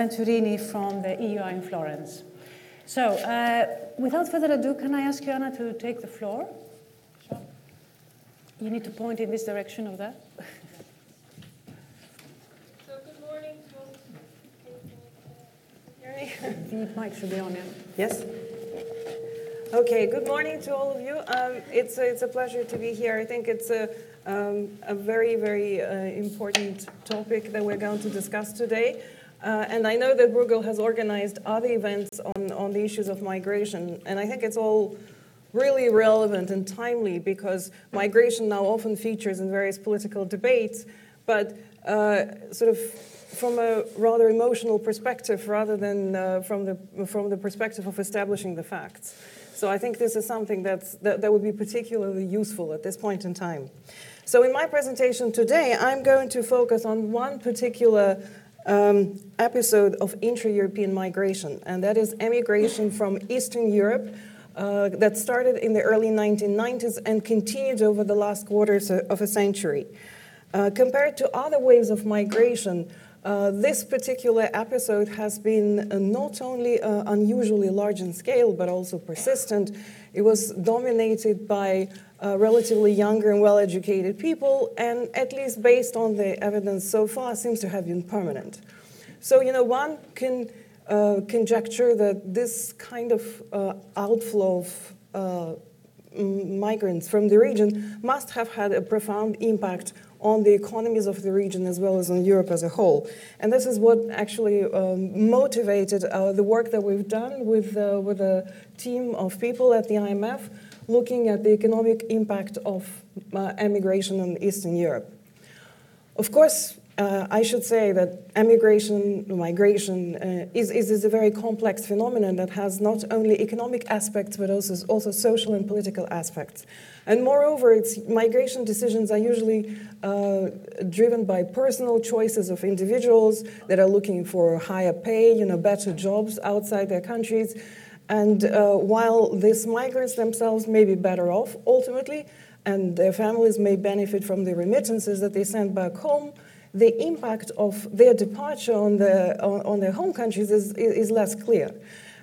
Venturini from the EUI in Florence. So, uh, without further ado, can I ask you, Anna, to take the floor? Sure. You need to point in this direction of that. so, good morning to The mic should be on, yeah. Yes? Okay, good morning to all of you. Um, it's, a, it's a pleasure to be here. I think it's a, um, a very, very uh, important topic that we're going to discuss today. Uh, and I know that Bruegel has organized other events on, on the issues of migration, and I think it's all really relevant and timely because migration now often features in various political debates, but uh, sort of from a rather emotional perspective rather than uh, from, the, from the perspective of establishing the facts. So I think this is something that's, that, that would be particularly useful at this point in time. So in my presentation today, I'm going to focus on one particular um, episode of intra-European migration, and that is emigration from Eastern Europe uh, that started in the early 1990s and continued over the last quarters of a century. Uh, compared to other waves of migration, uh, this particular episode has been uh, not only uh, unusually large in scale, but also persistent. It was dominated by uh, relatively younger and well educated people, and at least based on the evidence so far, seems to have been permanent. So, you know, one can uh, conjecture that this kind of uh, outflow of uh, migrants from the region must have had a profound impact on the economies of the region as well as on Europe as a whole. And this is what actually um, motivated uh, the work that we've done with, uh, with a team of people at the IMF looking at the economic impact of uh, emigration in Eastern Europe. Of course, uh, I should say that emigration, migration, uh, is, is, is, a very complex phenomenon that has not only economic aspects but also, also social and political aspects. And moreover, its migration decisions are usually uh, driven by personal choices of individuals that are looking for higher pay, you know, better jobs outside their countries, and uh, while these migrants themselves may be better off ultimately, and their families may benefit from the remittances that they send back home, the impact of their departure on, the, on, on their home countries is, is less clear.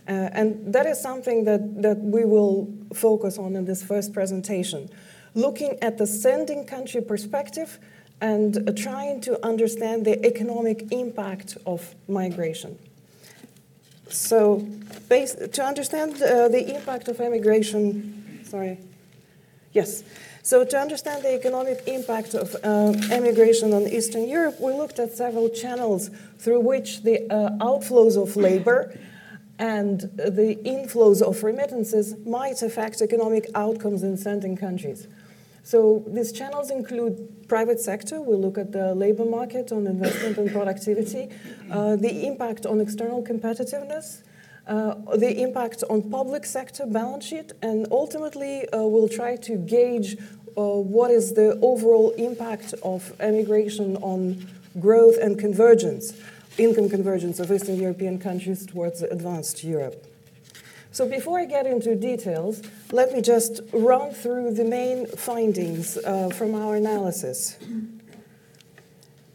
Uh, and that is something that, that we will focus on in this first presentation, looking at the sending country perspective and trying to understand the economic impact of migration. So, to understand uh, the impact of emigration, sorry, yes. So, to understand the economic impact of uh, emigration on Eastern Europe, we looked at several channels through which the uh, outflows of labor and the inflows of remittances might affect economic outcomes in sending countries. So these channels include private sector. We look at the labor market on investment and productivity, uh, the impact on external competitiveness, uh, the impact on public sector balance sheet, and ultimately uh, we'll try to gauge uh, what is the overall impact of emigration on growth and convergence, income convergence of Eastern European countries towards advanced Europe. So before I get into details, let me just run through the main findings uh, from our analysis.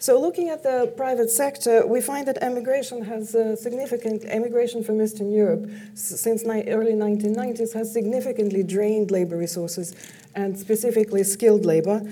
So looking at the private sector, we find that emigration has uh, significant emigration from Eastern Europe since ni- early 1990s has significantly drained labor resources and specifically skilled labor,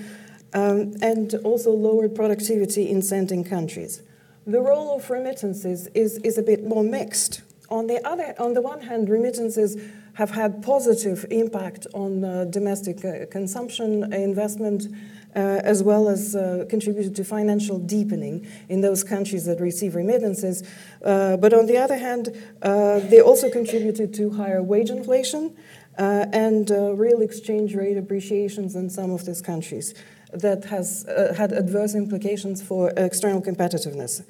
um, and also lowered productivity in sending countries. The role of remittances is, is a bit more mixed. On the other, on the one hand, remittances have had positive impact on uh, domestic uh, consumption, investment, uh, as well as uh, contributed to financial deepening in those countries that receive remittances. Uh, but on the other hand, uh, they also contributed to higher wage inflation and real exchange rate appreciations in some of these countries that has had adverse implications for external competitiveness.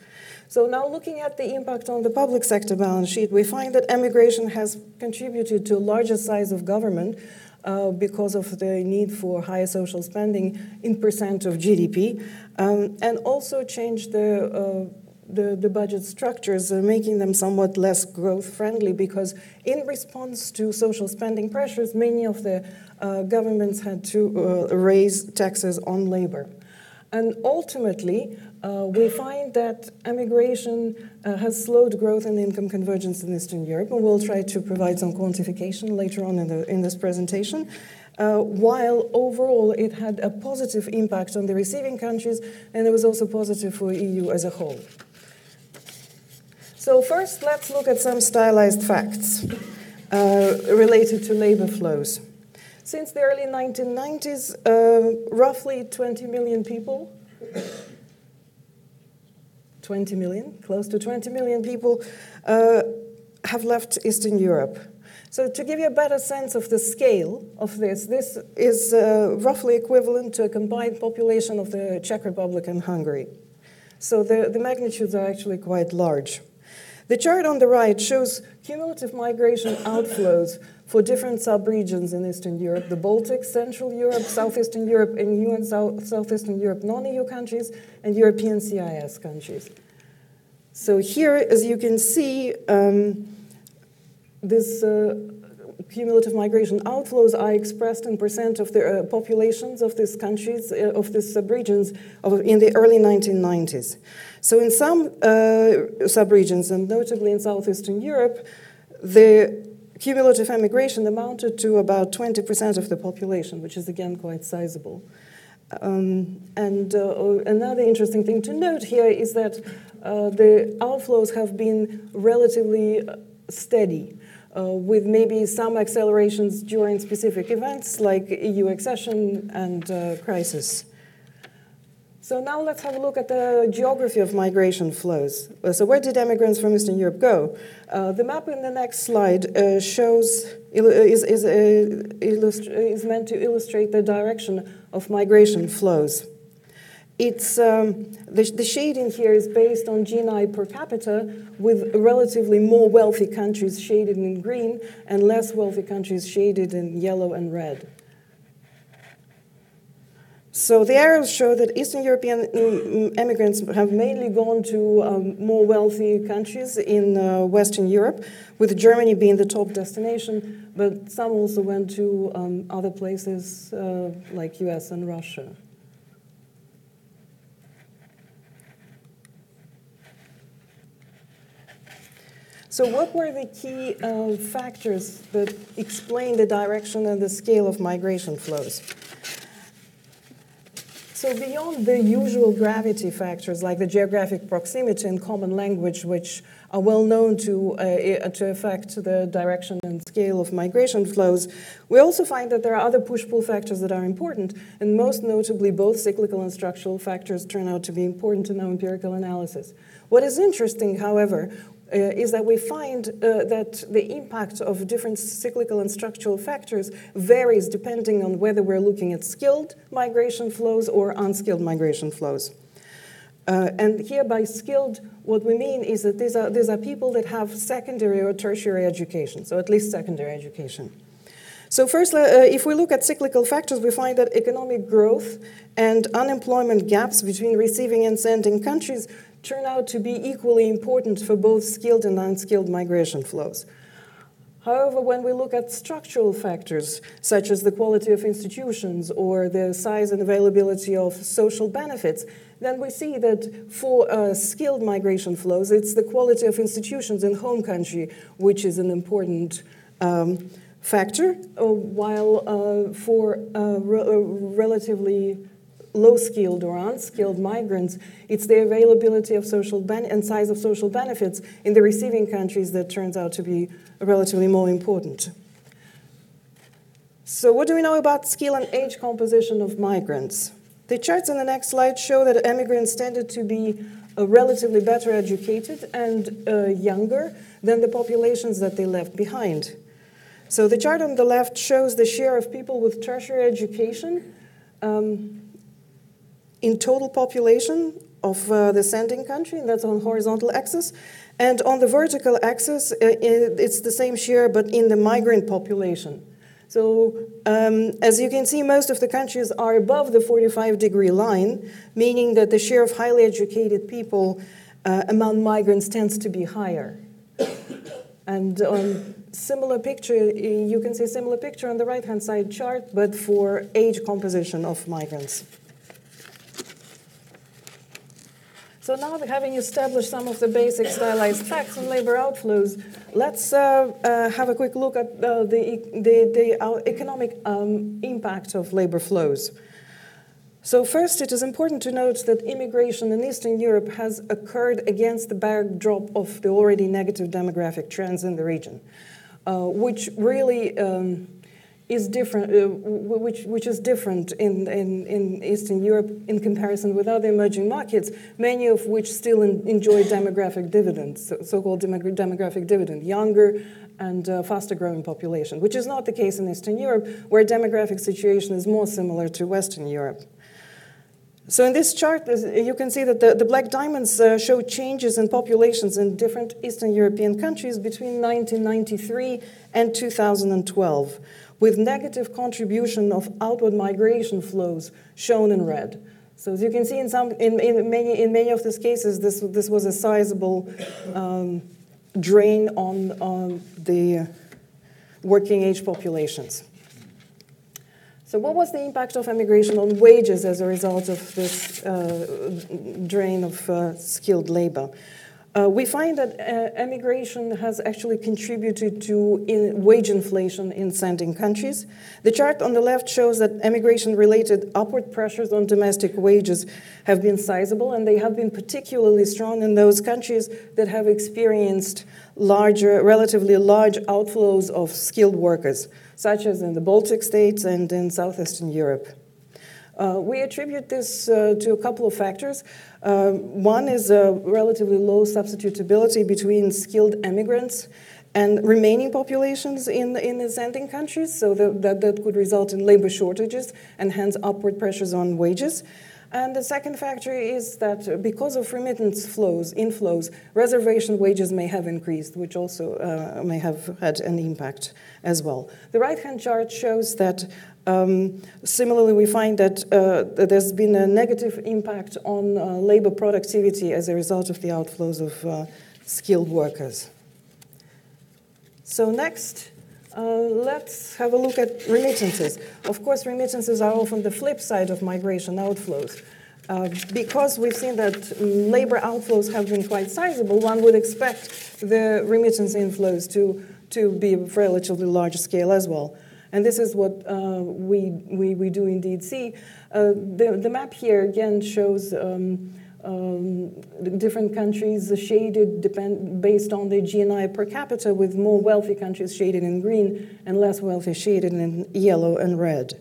So now looking at the impact on the public sector balance sheet, we find that emigration has contributed to a larger size of government uh, because of the need for higher social spending in percent of GDP, um, and also changed the, uh, the, the, budget structures, uh, making them somewhat less growth friendly because, in response to social spending pressures, many of the uh, governments had to uh, raise taxes on labor. And ultimately, uh, we find that emigration uh, has slowed growth and income convergence in Eastern Europe, and we'll try to provide some quantification later on in, the, in this presentation. Uh, while overall it had a positive impact on the receiving countries, and it was also positive for EU as a whole. So first, let's look at some stylized facts uh, related to labor flows. Since the early 1990s, uh, roughly 20 million people 20 million, close to 20 million people, uh, have left Eastern Europe. So, to give you a better sense of the scale of this, this is uh, roughly equivalent to a combined population of the Czech Republic and Hungary. So, the, the magnitudes are actually quite large. The chart on the right shows cumulative migration outflows for different subregions in Eastern Europe the Baltic, Central Europe, Southeastern Europe, and EU and South, Southeastern Europe non EU countries, and European CIS countries. So, here, as you can see, um, this uh, cumulative migration outflows are expressed in percent of the uh, populations of these countries, uh, of these subregions of, in the early 1990s. So, in some uh, subregions, and notably in Southeastern Europe, the cumulative emigration amounted to about 20% of the population, which is again quite sizable. Um, and uh, another interesting thing to note here is that uh, the outflows have been relatively steady. Uh, with maybe some accelerations during specific events like EU accession and uh, crisis. So now let's have a look at the geography of migration flows. Uh, so where did immigrants from Eastern Europe go? Uh, the map in the next slide uh, shows is, is, uh, is meant to illustrate the direction of migration flows. It's, um, the, the shading here is based on GNI per capita, with relatively more wealthy countries shaded in green and less wealthy countries shaded in yellow and red. So the arrows show that Eastern European immigrants have mainly gone to um, more wealthy countries in uh, Western Europe, with Germany being the top destination, but some also went to um, other places uh, like US and Russia. So, what were the key uh, factors that explain the direction and the scale of migration flows? So beyond the usual gravity factors like the geographic proximity and common language, which are well known to, uh, to affect the direction and scale of migration flows, we also find that there are other push-pull factors that are important, and most notably both cyclical and structural factors turn out to be important in our empirical analysis. What is interesting, however, uh, is that we find uh, that the impact of different cyclical and structural factors varies depending on whether we're looking at skilled migration flows or unskilled migration flows. Uh, and here by skilled, what we mean is that these are, these are people that have secondary or tertiary education, so at least secondary education. So first, uh, if we look at cyclical factors, we find that economic growth and unemployment gaps between receiving and sending countries turn out to be equally important for both skilled and unskilled migration flows. However, when we look at structural factors, such as the quality of institutions or the size and availability of social benefits, then we see that for uh, skilled migration flows, it's the quality of institutions in home country which is an important um, factor, uh, while uh, for uh, re- uh, relatively low skilled or unskilled migrants, it's the availability of social ben- and size of social benefits in the receiving countries that turns out to be relatively more important. So, what do we know about skill and age composition of migrants? The charts in the next slide show that immigrants tended to be uh, relatively better educated and uh, younger than the populations that they left behind. So, the chart on the left shows the share of people with tertiary education. Um, in total population of uh, the sending country, that's on horizontal axis. And on the vertical axis, uh, it's the same share, but in the migrant population. So, um, as you can see, most of the countries are above the 45 degree line, meaning that the share of highly educated people uh, among migrants tends to be higher. and um, similar picture, you can see a similar picture on the right hand side chart, but for age composition of migrants. So now having established some of the basic stylized facts on labor outflows, let's uh, uh, have a quick look at uh, the, the, the economic um, impact of labor flows. So first, it is important to note that immigration in Eastern Europe has occurred against the backdrop of the already negative demographic trends in the region, uh, which really um, is different, uh, which, which is different in, in, in Eastern Europe in comparison with other emerging markets, many of which still in, enjoy demographic dividends, so-called demographic dividend, younger and uh, faster growing population, which is not the case in Eastern Europe, where demographic situation is more similar to Western Europe. So in this chart, you can see that the, the black diamonds uh, show changes in populations in different Eastern European countries between 1993 and 2012 with negative contribution of outward migration flows shown in red. So as you can see in, some, in, in, many, in many of these cases, this, this was a sizable um, drain on, on the working age populations. So what was the impact of immigration on wages as a result of this uh, drain of uh, skilled labor? Uh, we find that uh, emigration has actually contributed to in wage inflation in sending countries. The chart on the left shows that emigration related upward pressures on domestic wages have been sizable, and they have been particularly strong in those countries that have experienced larger, relatively large outflows of skilled workers, such as in the Baltic states and in southeastern Europe. Uh, we attribute this uh, to a couple of factors. Uh, one is a relatively low substitutability between skilled immigrants and remaining populations in, in the sending countries, so that, that could result in labor shortages and hence upward pressures on wages. And the second factor is that because of remittance flows, inflows, reservation wages may have increased, which also uh, may have had an impact as well. The right hand chart shows that um, similarly, we find that, uh, that, there's been a negative impact on uh, labor productivity as a result of the outflows of uh, skilled workers. So next, uh, let's have a look at remittances. Of course, remittances are often the flip side of migration outflows. Uh, because we've seen that labor outflows have been quite sizable, one would expect the remittance inflows to, to be relatively large scale as well. And this is what uh, we, we, we do indeed see. Uh, the, the map here again shows um, um, different countries shaded depend, based on their GNI per capita, with more wealthy countries shaded in green and less wealthy shaded in yellow and red.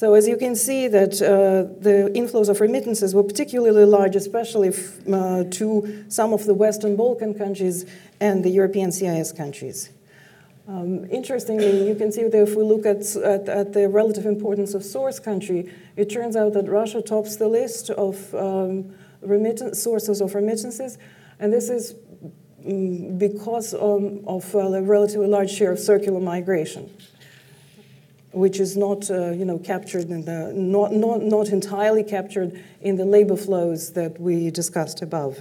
So as you can see that uh, the inflows of remittances were particularly large, especially uh, to some of the Western Balkan countries and the European CIS countries. Um, interestingly, you can see that if we look at, at, at, the relative importance of source country, it turns out that Russia tops the list of um, remittance, sources of remittances, and this is um, because um, of uh, a relatively large share of circular migration, which is not, uh, you know, captured in the not, not, not entirely captured in the labor flows that we discussed above.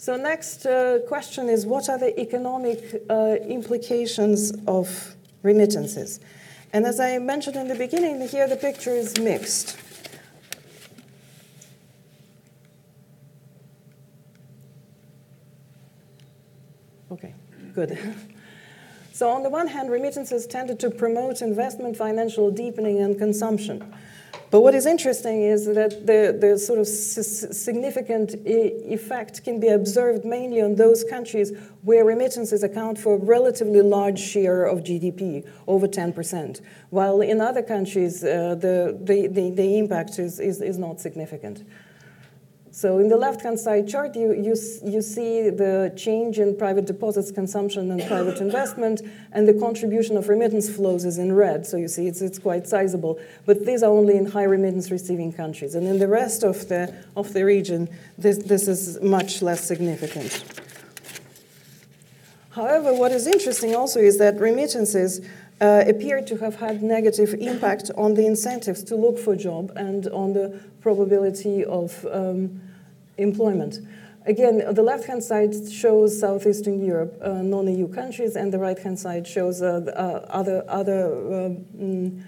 So next uh, question is, what are the economic uh, implications of remittances? And as I mentioned in the beginning, here the picture is mixed. Okay, good. so on the one hand, remittances tended to promote investment, financial deepening, and consumption. But what is interesting is that the, the sort of significant effect can be observed mainly on those countries where remittances account for a relatively large share of GDP, over 10%, while in other countries uh, the, the, the, the, impact is, is, is not significant. So in the left-hand side chart, you, you, you see the change in private deposits, consumption, and private investment, and the contribution of remittance flows is in red. So you see it's, it's quite sizable. But these are only in high remittance receiving countries. And in the rest of the, of the region, this, this is much less significant. However, what is interesting also is that remittances uh, appear to have had negative impact on the incentives to look for job and on the probability of um, employment. Again, the left-hand side shows Southeastern Europe, uh, non-EU countries, and the right-hand side shows uh, uh, other, other um,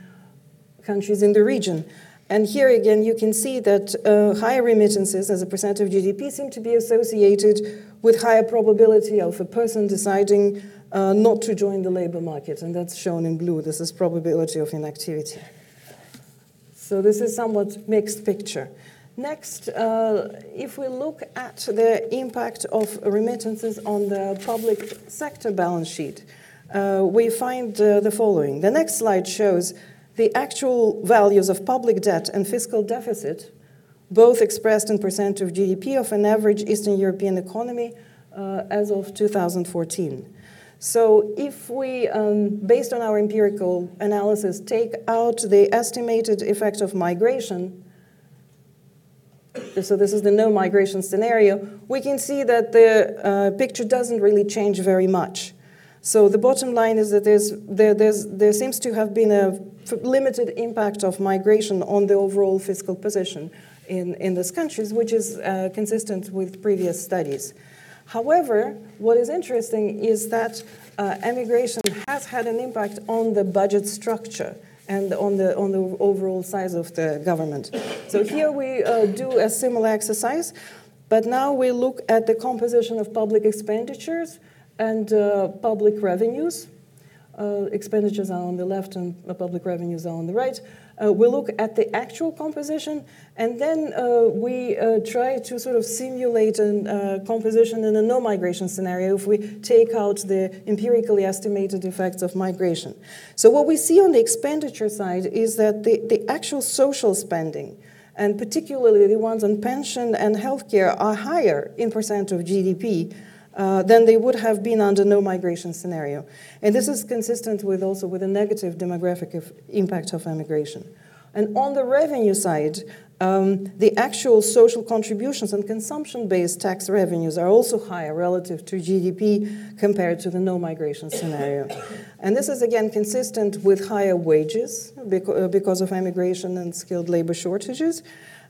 countries in the region. And here again, you can see that uh, higher remittances as a percent of GDP seem to be associated with higher probability of a person deciding uh, not to join the labor market, and that's shown in blue. This is probability of inactivity. So this is somewhat mixed picture. Next, uh, if we look at the impact of remittances on the public sector balance sheet, uh, we find uh, the following. The next slide shows the actual values of public debt and fiscal deficit, both expressed in percent of GDP of an average Eastern European economy uh, as of 2014. So, if we, um, based on our empirical analysis, take out the estimated effect of migration, so this is the no migration scenario, we can see that the uh, picture doesn't really change very much. So the bottom line is that there's, there, there's, there seems to have been a limited impact of migration on the overall fiscal position in, in these countries, which is uh, consistent with previous studies. However, what is interesting is that uh, emigration has had an impact on the budget structure and on the, on the overall size of the government. So here we uh, do a similar exercise, but now we look at the composition of public expenditures and uh, public revenues. Uh, expenditures are on the left and public revenues are on the right. Uh, we look at the actual composition and then uh, we uh, try to sort of simulate a uh, composition in a no migration scenario if we take out the empirically estimated effects of migration. So, what we see on the expenditure side is that the, the actual social spending, and particularly the ones on pension and healthcare, are higher in percent of GDP uh, than they would have been under no migration scenario. And this is consistent with also with a negative demographic impact of immigration. And on the revenue side, um, the actual social contributions and consumption based tax revenues are also higher relative to GDP compared to the no migration scenario. And this is again consistent with higher wages uh, because of immigration and skilled labor shortages,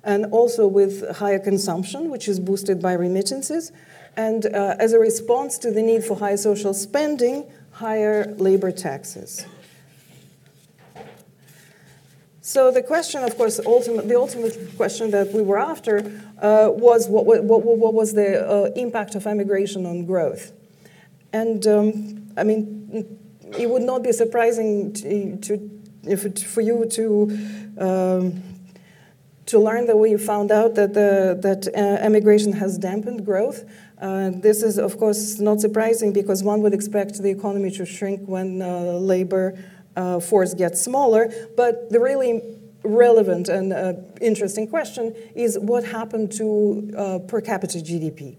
and also with higher consumption, which is boosted by remittances and uh, as a response to the need for high social spending, higher labor taxes. So the question, of course, ultimate, the ultimate question that we were after uh, was what, what, what, was the uh, impact of emigration on growth? And um, I mean, it would not be surprising to, to it, for you to um, to learn that we found out that the, that uh, emigration has dampened growth. Uh, this is, of course, not surprising because one would expect the economy to shrink when uh, labor uh, force gets smaller. But the really relevant and uh, interesting question is what happened to uh, per capita GDP?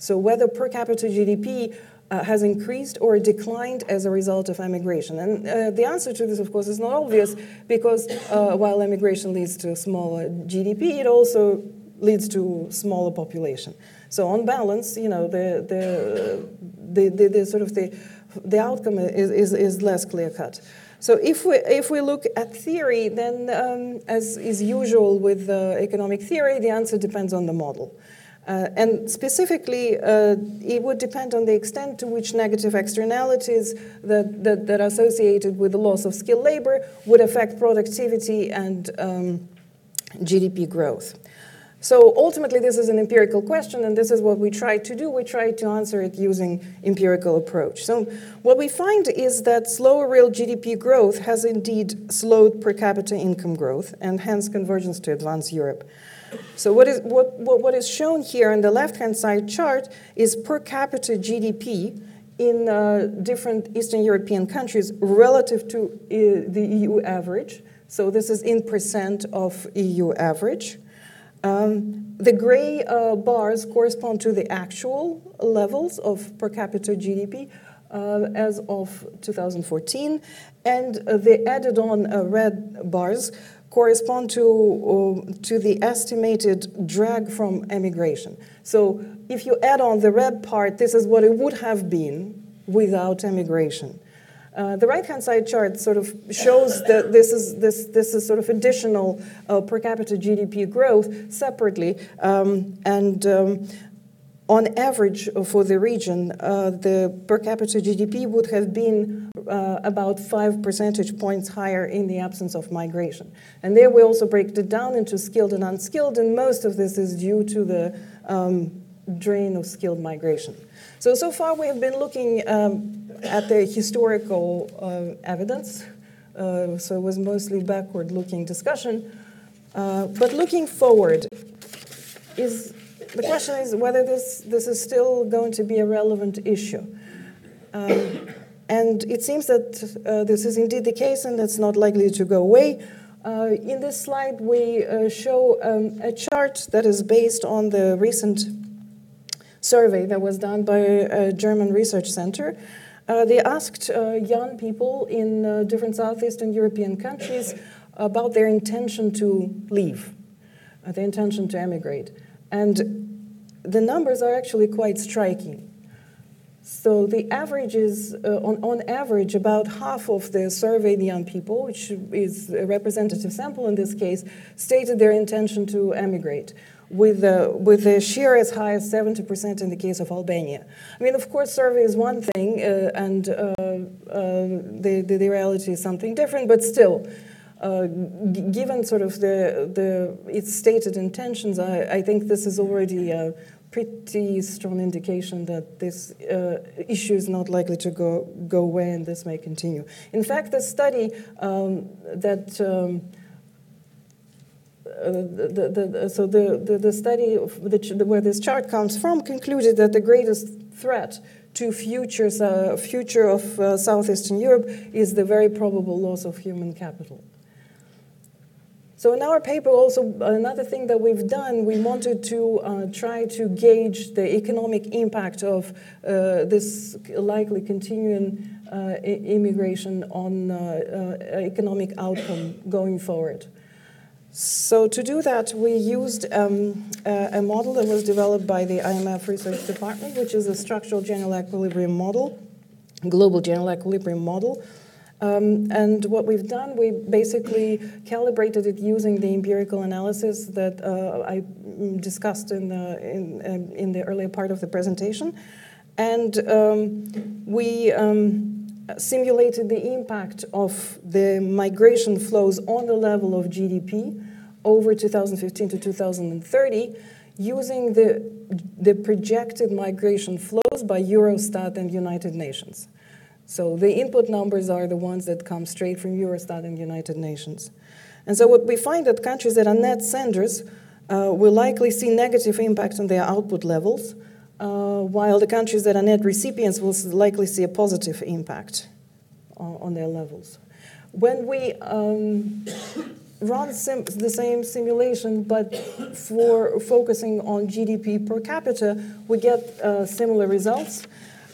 So, whether per capita GDP has increased or declined as a result of emigration? And the answer to this, of course, is not obvious because while emigration leads to smaller GDP, it also leads to smaller population. So on balance, you know, the, the, the, the, the sort of the, the outcome is, is, is less clear cut. So if we, if we look at theory, then um, as is usual with uh, economic theory, the answer depends on the model. Uh, and specifically, uh, it would depend on the extent to which negative externalities that, that, that, are associated with the loss of skilled labor would affect productivity and um, GDP growth. So ultimately, this is an empirical question, and this is what we try to do. We try to answer it using empirical approach. So what we find is that slower real GDP growth has indeed slowed per capita income growth, and hence convergence to advanced Europe. So what is what, what, what is shown here on the left-hand side chart is per capita GDP in uh, different Eastern European countries relative to uh, the EU average. So this is in percent of EU average. Um, the gray uh, bars correspond to the actual levels of per capita GDP uh, as of 2014, and uh, the added on uh, red bars correspond to, uh, to the estimated drag from emigration. So if you add on the red part, this is what it would have been without emigration. Uh, the right-hand side chart sort of shows that this is this this is sort of additional uh, per capita GDP growth separately, um, and um, on average for the region, uh, the per capita GDP would have been uh, about five percentage points higher in the absence of migration. And there we also break it down into skilled and unskilled, and most of this is due to the um, drain of skilled migration. So, so far we have been looking um, at the historical uh, evidence, uh, so it was mostly backward looking discussion. Uh, but looking forward, is the question is whether this, this is still going to be a relevant issue. Um, and it seems that uh, this is indeed the case, and that's not likely to go away. Uh, in this slide, we uh, show um, a chart that is based on the recent survey that was done by a German research center. Uh, they asked uh, young people in uh, different Southeastern European countries about their intention to leave, their intention to emigrate. And the numbers are actually quite striking. So the average is, uh, on, on average, about half of the surveyed young people, which is a representative sample in this case, stated their intention to emigrate, with, uh, with a share as high as 70% in the case of Albania. I mean, of course, survey is one thing, uh, and uh, uh, the, the, the reality is something different, but still, uh, given sort of the, the its stated intentions, I, I think this is already a pretty strong indication that this uh, issue is not likely to go, go away and this may continue. In fact, the study um, that um, uh, the, the, so the, the, the study the, where this chart comes from concluded that the greatest threat to futures, uh, future of uh, southeastern Europe is the very probable loss of human capital. So in our paper, also another thing that we've done, we wanted to uh, try to gauge the economic impact of uh, this likely continuing uh, immigration on uh, economic outcome going forward. So to do that, we used um, a, a model that was developed by the IMF Research Department, which is a structural general equilibrium model, global general equilibrium model, um, and what we've done, we basically calibrated it using the empirical analysis that uh, I discussed in the, in, um, in, the earlier part of the presentation. And um, we um, simulated the impact of the migration flows on the level of GDP over 2015 to 2030 using the, the projected migration flows by Eurostat and United Nations. So the input numbers are the ones that come straight from Eurostat and United Nations. And so what we find that countries that are net senders uh, will likely see negative impact on their output levels, uh, while the countries that are net recipients will likely see a positive impact on, on their levels. When we um, run the same simulation, but for focusing on GDP per capita, we get uh, similar results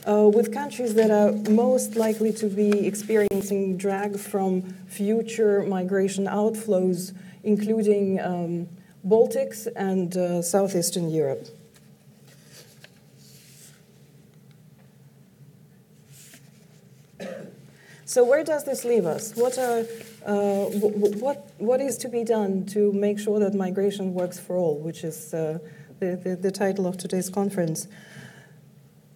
uh, with countries that are most likely to be experiencing drag from future migration outflows, including um, Baltics and uh, Southeastern Europe. So where does this leave us? What, are, uh, what, what is to be done to make sure that migration works for all, which is uh, the, the, the, title of today's conference?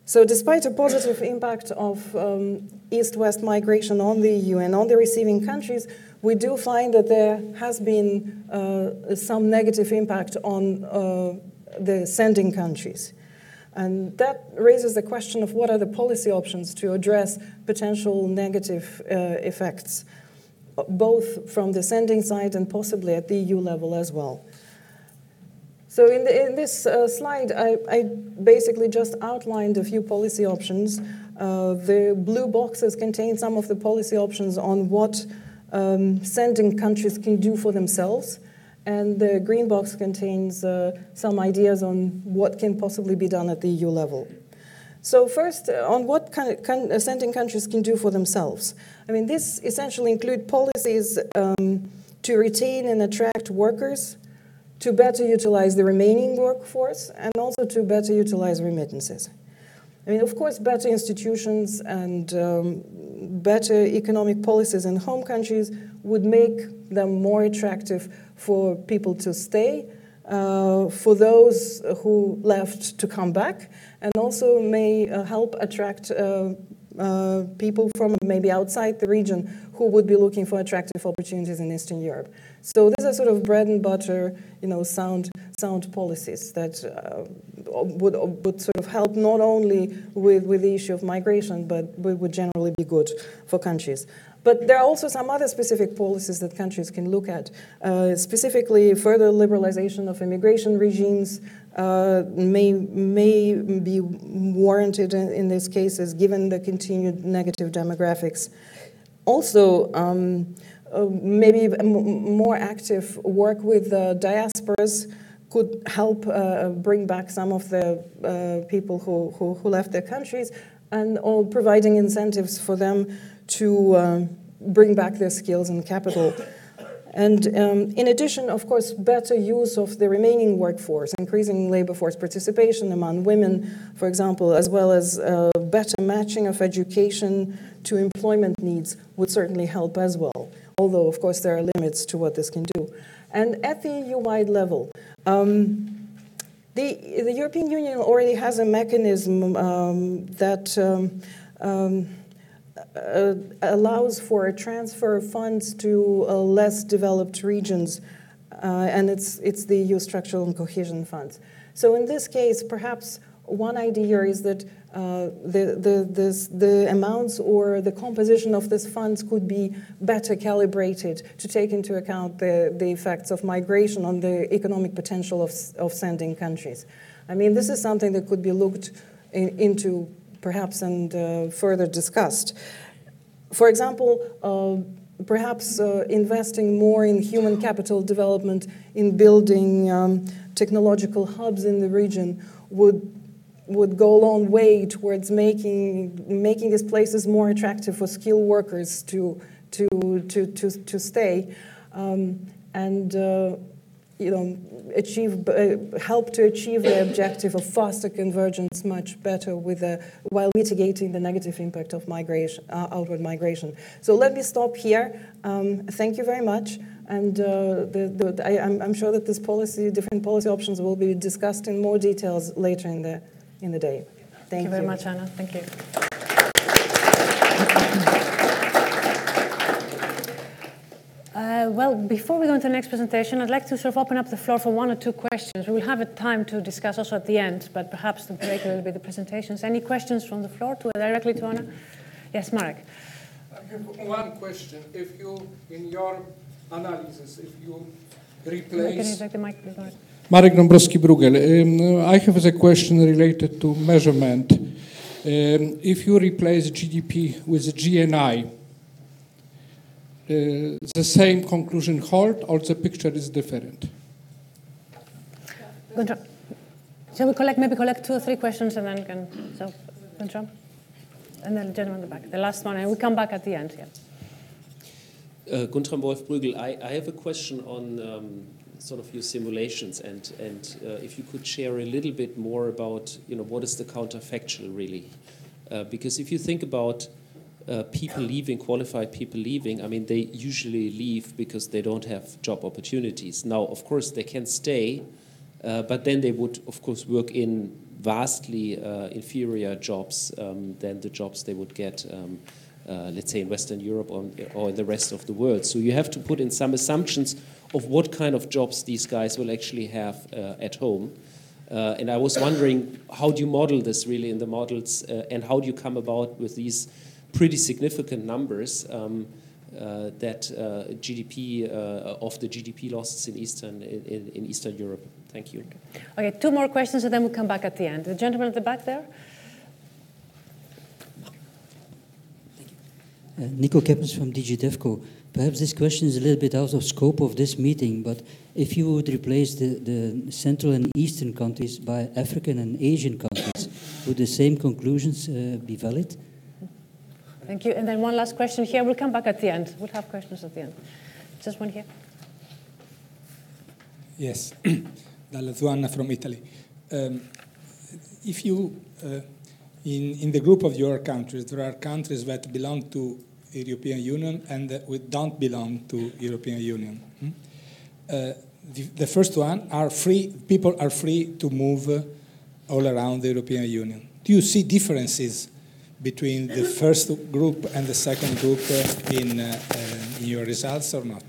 So, despite a positive impact of um, east west migration on the EU and on the receiving countries, we do find that there has been uh, some negative impact on uh, the sending countries. And that raises the question of what are the policy options to address potential negative uh, effects, both from the sending side and possibly at the EU level as well. So in, the, in this uh, slide, I, I, basically just outlined a few policy options. Uh, the blue boxes contain some of the policy options on what um, sending countries can do for themselves. And the green box contains uh, some ideas on what can possibly be done at the EU level. So first, uh, on what uh, sending countries can do for themselves. I mean, this essentially include policies um, to retain and attract workers to better utilize the remaining workforce and also to better utilize remittances. I mean, of course, better institutions and um, better economic policies in home countries would make them more attractive for people to stay uh, for those who left to come back and also may uh, help attract uh, uh, people from maybe outside the region who would be looking for attractive opportunities in Eastern Europe. So these are sort of bread and butter, you know, sound, sound policies that uh, would, would sort of help not only with, with the issue of migration, but would generally be good for countries. But there are also some other specific policies that countries can look at, uh, specifically further liberalization of immigration regimes uh, may, may be warranted in, in these cases given the continued negative demographics. Also, um, uh, maybe more active work with uh, diasporas could help uh, bring back some of the people who, who, who, left their countries and all providing incentives for them to um, bring back their skills and capital. And um, in addition, of course, better use of the remaining workforce, increasing labor force participation among women, for example, as well as uh, better matching of education to employment needs would certainly help as well. Although, of course, there are limits to what this can do. And at the EU wide level, um, the, the, European Union already has a mechanism um, that um, um uh, allows for a transfer of funds to uh, less developed regions, uh, and it's, it's the EU structural and cohesion funds. So in this case, perhaps one idea is that uh, the, the, this, the amounts or the composition of these funds could be better calibrated to take into account the, the effects of migration on the economic potential of, of sending countries. I mean, this is something that could be looked in, into perhaps and uh, further discussed. For example, uh, perhaps uh, investing more in human capital development, in building um, technological hubs in the region would would go a long way towards making making these places more attractive for skilled workers to to to to, to stay, um, and uh, you know achieve uh, help to achieve the objective of faster convergence much better with the, while mitigating the negative impact of migration uh, outward migration. So let me stop here. Um, thank you very much. And uh, the, the, I, am sure that this policy, different policy options, will be discussed in more details later in the in the day. Thank, Thank you very much, Anna. Thank you. Well, before we go into the next presentation, I'd like to sort of open up the floor for one or two questions. We will have a time to discuss also at the end, but perhaps the break will be the presentations. Any questions from the floor to directly to Anna? Yes, Marek. I have one question. If you, in your analysis, if you replace... You mic, Marek? Dąbrowski-Bruegel. Um, I have a question related to measurement. Um, if you replace GDP with GNI, uh, the same conclusion hold or the picture is different? Shall we collect, maybe collect two or three questions and then can, so, Guntram? And then the gentleman in the back, the last one, and we come back at the end, yeah. Uh, Guntram Wolff-Brügel, I, I, have a question on um, sort of your simulations and and uh, if you could share a little bit more about you know what is the counterfactual really uh, because if you think about uh, people leaving qualified people leaving I mean they usually leave because they don't have job opportunities now of course they can stay uh, but then they would of course work in vastly uh, inferior jobs um, than the jobs they would get um, uh, let's say in Western Europe or, or in the rest of the world. So you have to put in some assumptions of what kind of jobs these guys will actually have uh, at home. And I was wondering, how do you model this really in the models, and how do you come about with these pretty significant numbers um, uh, that uh, GDP uh, of the GDP losses in Eastern in, in, Eastern Europe? Thank you. Okay, two more questions, and then we'll come back at the end. The gentleman at the back there. Nico Keppens from DG DevCo. Perhaps this question is a little bit out of scope of this meeting, but if you would replace the, the Central and Eastern countries by African and Asian countries, would the same conclusions uh, be valid? Thank you. And then one last question here. We'll come back at the end. We'll have questions at the end. Just one here. Yes, Dalla from Italy. Um, if you, uh, in, in the group of your countries, there are countries that belong to European Union and that we don't belong to European Union. Hmm? Uh, the, the, first one are free, people are free to move uh, all around the European Union. Do you see differences between the first group and the second group uh, in, uh, uh, in your results or not?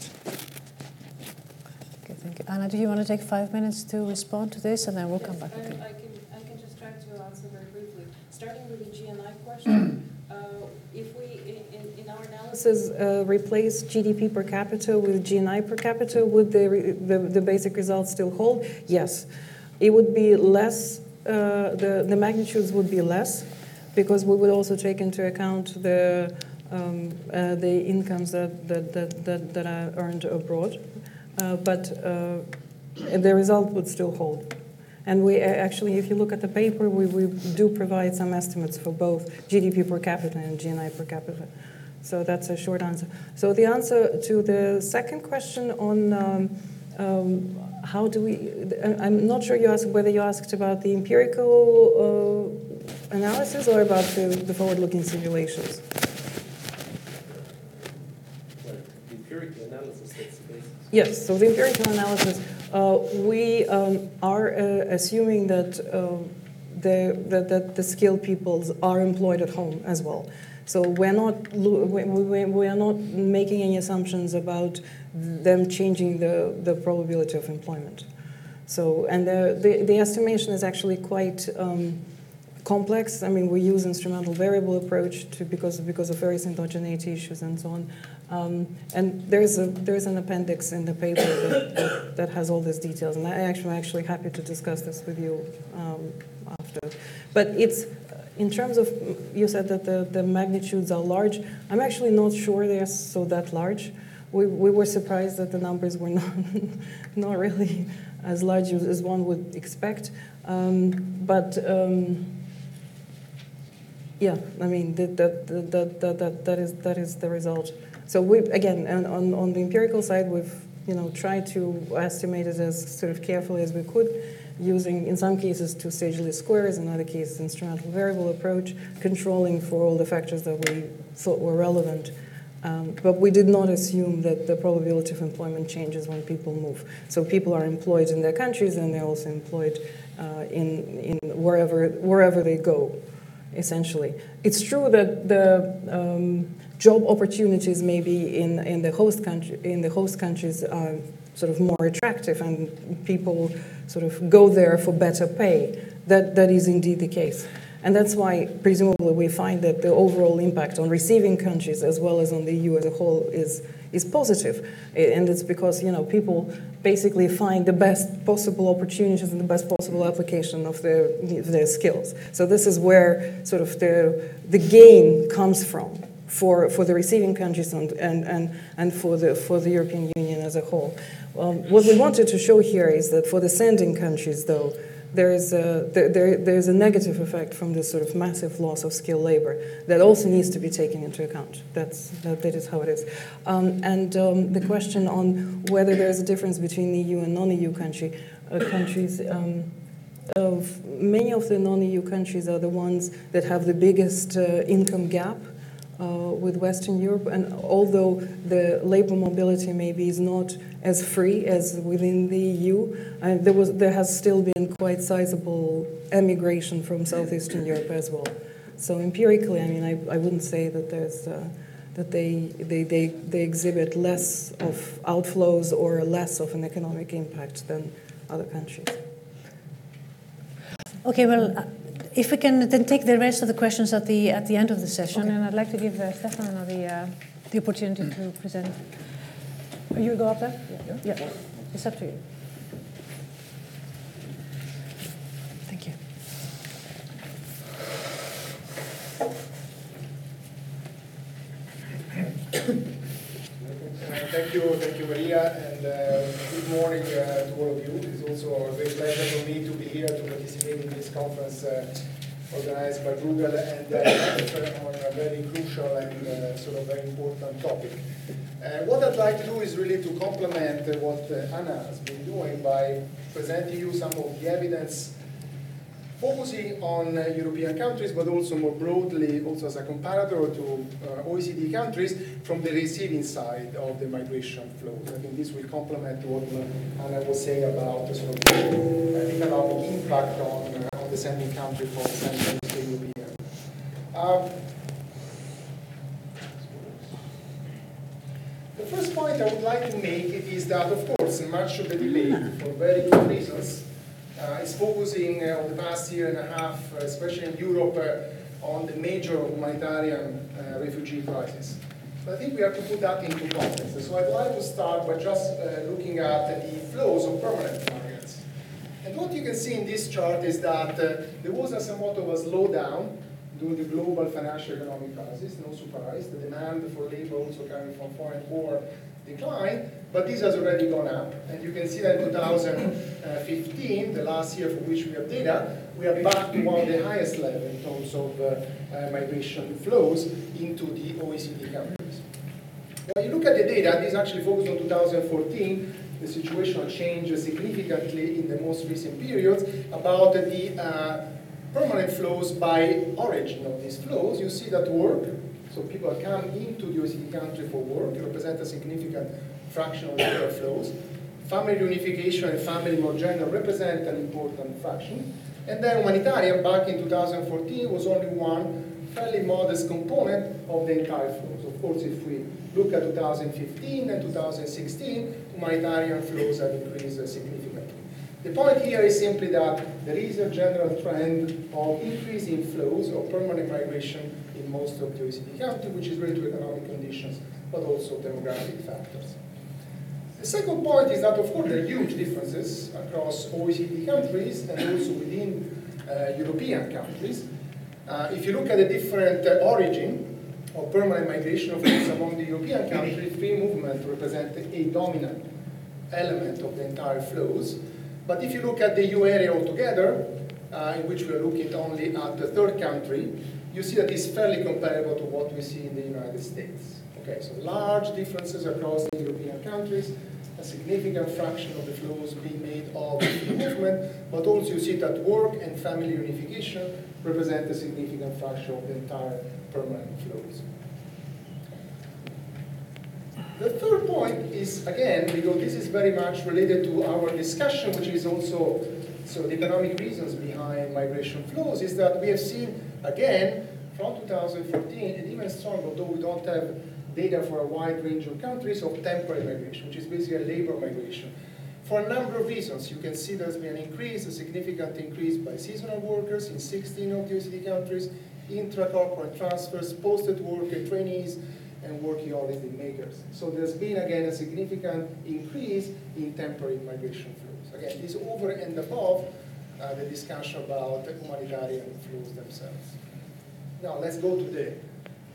Okay, thank you. Anna, do you want to take five minutes to respond to this and then we'll come back? I, I, can, I can just try to answer very briefly. Starting with the GNI question, uh, if we, in, in our analysis, uh, replace GDP per capita with GNI per capita, would the, the, the basic results still hold? Yes. It would be less, uh, the, the magnitudes would be less because we would also take into account the, um, uh, the incomes that, that, that, that, that are earned abroad. Uh, but uh, the result would still hold. And we actually, if you look at the paper, we, we do provide some estimates for both GDP per capita and GNI per capita. So that's a short answer. So the answer to the second question on um, um, how do we, I'm not sure you asked whether you asked about the empirical uh, analysis or about the, the forward-looking simulations. Well, the empirical analysis, that's the basis. Yes, so the empirical analysis uh, we um, are uh, assuming that, uh, the, that, that the skilled peoples are employed at home as well. So we're not, we, we, we are not making any assumptions about them changing the, the probability of employment. So, and the, the, the estimation is actually quite um, complex. I mean, we use instrumental variable approach to, because, because of various endogeneity issues and so on. Um, and there's, a, there's an appendix in the paper that, that, that, has all these details, and I actually, I'm actually happy to discuss this with you um, after. But it's, in terms of, you said that the, the magnitudes are large. I'm actually not sure they're so that large. We, we were surprised that the numbers were not, not really as large as one would expect. Um, but um, yeah, I mean, that, that, that, that, that, that, is, that is the result. So we again, and on, on the empirical side, we've you know tried to estimate it as sort of carefully as we could, using in some cases two-stage least squares, in other cases instrumental variable approach, controlling for all the factors that we thought were relevant. Um, but we did not assume that the probability of employment changes when people move. So people are employed in their countries, and they're also employed uh, in, in wherever wherever they go. Essentially, it's true that the um, job opportunities maybe in, in the host country in the host countries are sort of more attractive and people sort of go there for better pay. That that is indeed the case. And that's why, presumably, we find that the overall impact on receiving countries as well as on the EU as a whole is, is. And it's because you know, people basically find the best possible opportunities and the best possible application of their, their skills. So this is where sort of the, the gain comes from for, for the receiving countries and, and, and, and for, the, for the European Union as a whole. Um, what we wanted to show here is that for the sending countries, though, there is a, there, there's a negative effect from this sort of massive loss of skilled labor that also needs to be taken into account. That's, that, that is how it is. Um, and um, the question on whether there's a difference between EU and non-EU country, uh, countries, um, of many of the non-EU countries are the ones that have the biggest uh, income gap uh, with Western Europe, and although the labor mobility maybe is not as free as within the EU, uh, there was there has still been quite sizable emigration from southeastern Europe as well. So empirically, I mean, I, I wouldn't say that there's uh, that they, they, they, they exhibit less of outflows or less of an economic impact than other countries. Okay, well, if we can then take the rest of the questions at the at the end of the session, okay. and I'd like to give uh, Stefano the uh, the opportunity to present. You go up there. Yeah. yeah, it's up to you. Thank you. thank you, thank you, Maria, and uh, good morning uh, to all of you. It's also a great pleasure for me to be here to participate in this conference uh, organized by Bruegel and uh, on a very crucial and uh, sort of very important topic. Uh, what I'd like to do is really to complement what Anna has been doing by presenting you some of the evidence focusing on uh, European countries, but also more broadly, also as a comparator to uh, OECD countries from the receiving side of the migration flows. I think this will complement what Anna was saying about the sort of uh, economic impact on, uh, on the sending country for Central European. Um, first point I would like to make is that, of course, much of the debate, for very good reasons, uh, is focusing uh, on the past year and a half, uh, especially in Europe, on the major humanitarian refugee crisis. But I think we have to put that into context. So I'd like to start by just looking at the flows of permanent migrants. And what you can see in this chart is that there was a somewhat of a slowdown during the global financial economic crisis, no surprise. The demand for labor also coming from foreign war decline, but this has already gone up. And you can see that in 2015, the last year for which we have data, we are back to one of the highest levels in terms of uh, uh, migration flows into the OECD countries. When you look at the data, this actually focused on 2014, the situation changed significantly in the most recent periods about the uh, permanent flows by origin of these flows. You see that work so people come into the OECD country for work, represent a significant fraction of their flows. Family reunification and family more general represent an important fraction. And then humanitarian back in 2014 was only one fairly modest component of the entire flows. Of course, if we look at 2015 and 2016, humanitarian flows have increased significantly. The point here is simply that there is a general trend of increasing flows of permanent migration in most of the OECD countries, which is related to economic conditions, but also demographic factors. The second point is that, of course, there are huge differences across OECD countries and also within uh, European countries. Uh, if you look at the different uh, origin of permanent migration, of course, among the European countries, free movement represents a dominant element of the entire flows. But if you look at the EU area altogether, uh, in which we are looking only at the third country, you see that it's fairly comparable to what we see in the United States. Okay, so large differences across the European countries, a significant fraction of the flows being made of movement, but also you see that work and family unification represent a significant fraction of the entire permanent flows. The third point is, again, because this is very much related to our discussion, which is also so the economic reasons behind migration flows, is that we have seen again, from 2014, and even stronger, although we don't have data for a wide range of countries, of temporary migration, which is basically a labor migration. For a number of reasons, you can see there's been an increase, a significant increase by seasonal workers in 16 of the OECD countries, intra-corporate transfers, posted worker trainees, and working holiday makers. So there's been, again, a significant increase in temporary migration flows. Again, this over and above uh, the discussion about the humanitarian flows themselves. Now let's go to the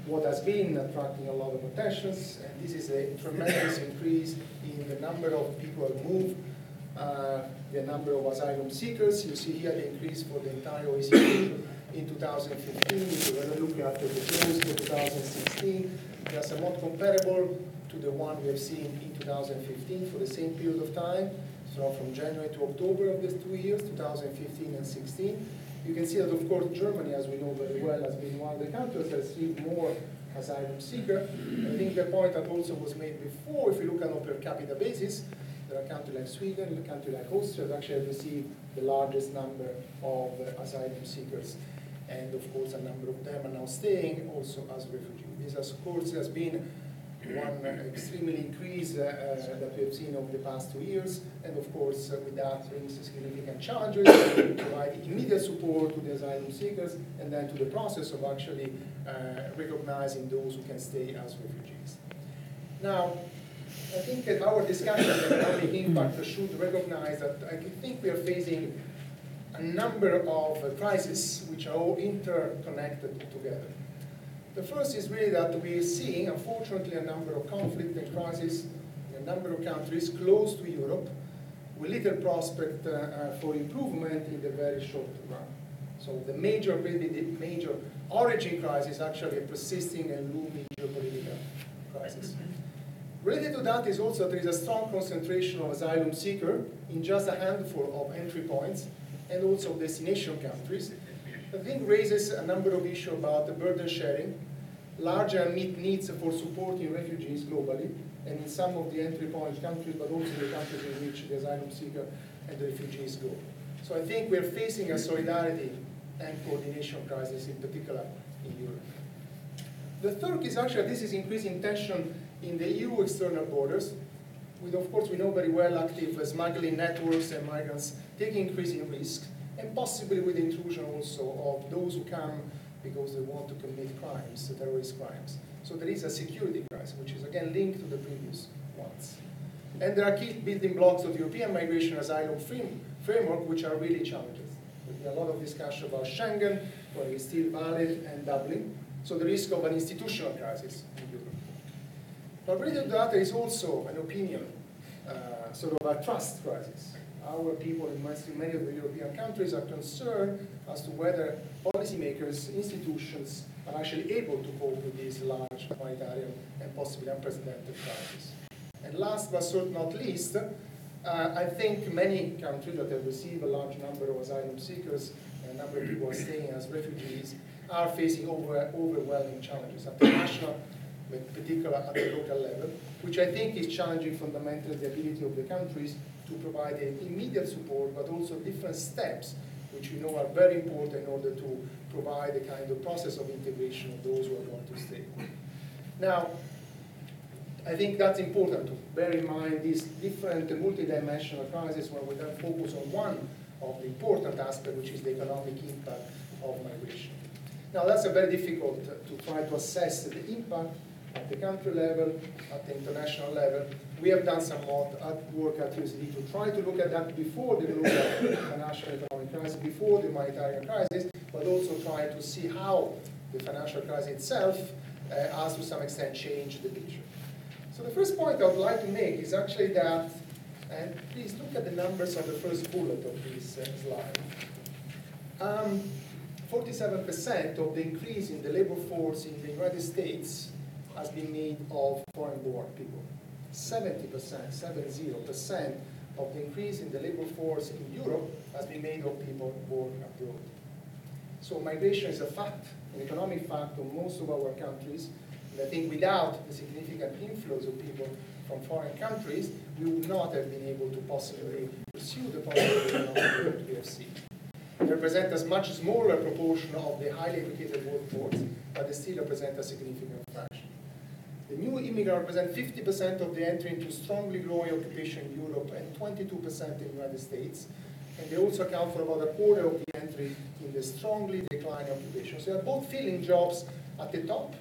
what has been attracting a lot of attention, and this is a tremendous increase in the number of people who move, uh, the number of asylum seekers. You see here the increase for the entire OECD in 2015. If you look at the flows for 2016, they are somewhat comparable to the one we have seen in 2015 for the same period of time. So from January to October of these two years, 2015 and 16, you can see that, of course, Germany, as we know very well, has been one of the countries that received more asylum seeker. I think the point that also was made before, if you look on a per capita basis, there are countries like Sweden, a country like Austria that actually have received the largest number of uh, asylum seekers. And of course, a number of them are now staying also as refugees. This, of course, has been one extremely increase uh, uh, that we have seen over the past two years. And of course, uh, with that brings significant challenges to provide immediate support to the asylum seekers and then to the process of actually recognizing those who can stay as refugees. Now, I think that our discussion on economic impact should recognize that I think we are facing a number of crises which are all interconnected together. The first is really that we're seeing, unfortunately, a number of conflict and crises in a number of countries close to Europe with little prospect uh, uh, for improvement in the very short run. So the major, really the major origin crisis is actually a persisting and looming geopolitical crisis. Related to that is also there is a strong concentration of asylum seeker in just a handful of entry points and also destination countries, I think raises a number of issues about the burden sharing, larger meet needs for supporting refugees globally, and in some of the entry point countries, but also the countries in which the asylum seeker and the refugees go. So I think we're facing a solidarity and coordination crisis in particular in Europe. The third is actually this is increasing tension in the EU external borders, with of course we know very well active smuggling networks and migrants taking increasing risk, and possibly with intrusion also of those who come because they want to commit crimes, terrorist crimes. So there is a security crisis, which is again linked to the previous ones. And there are key building blocks of the European migration asylum framework, which are really challenges. There's a lot of discussion about Schengen, where it's still valid, and Dublin. So the risk of an institutional crisis. But related there is also an opinion, uh, sort of a trust crisis. Our people in many of the European countries are concerned as to whether policymakers, institutions, are actually able to cope with this large humanitarian and possibly unprecedented crisis. And last but certainly not least, uh, I think many countries that have received a large number of asylum seekers and a number of people are staying as refugees are facing over, overwhelming challenges at the national, but particularly at the local level, which I think is challenging fundamentally the ability of the countries to provide immediate support, but also different steps, which we know are very important in order to provide a kind of process of integration of those who are going to stay. Now, I think that's important to bear in mind these different multidimensional crises when we then focus on one of the important aspects, which is the economic impact of migration. Now, that's a very difficult to try to assess the impact at the country level, at the international level. We have done some work at OECD to try to look at that before the global financial economic crisis, before the humanitarian crisis, but also try to see how the financial crisis itself uh, has to some extent changed the picture. So the first point I would like to make is actually that, and please look at the numbers on the first bullet of this uh, slide. Um, 47% of the increase in the labor force in the United States has been made of foreign-born people. 70%, 70% of the increase in the labor force in Europe has been made of people born abroad. So migration is a fact, an economic fact of most of our countries. And I think without the significant inflows of people from foreign countries, we would not have been able to possibly pursue the positive economic growth we have seen. They represent a much smaller proportion of the highly educated workforce, but they still represent a significant fraction. The new immigrants represent 50% of the entry into strongly growing occupation in Europe and 22% in the United States. And they also account for about a quarter of the entry in the strongly declining occupation. So they're both filling jobs at the top,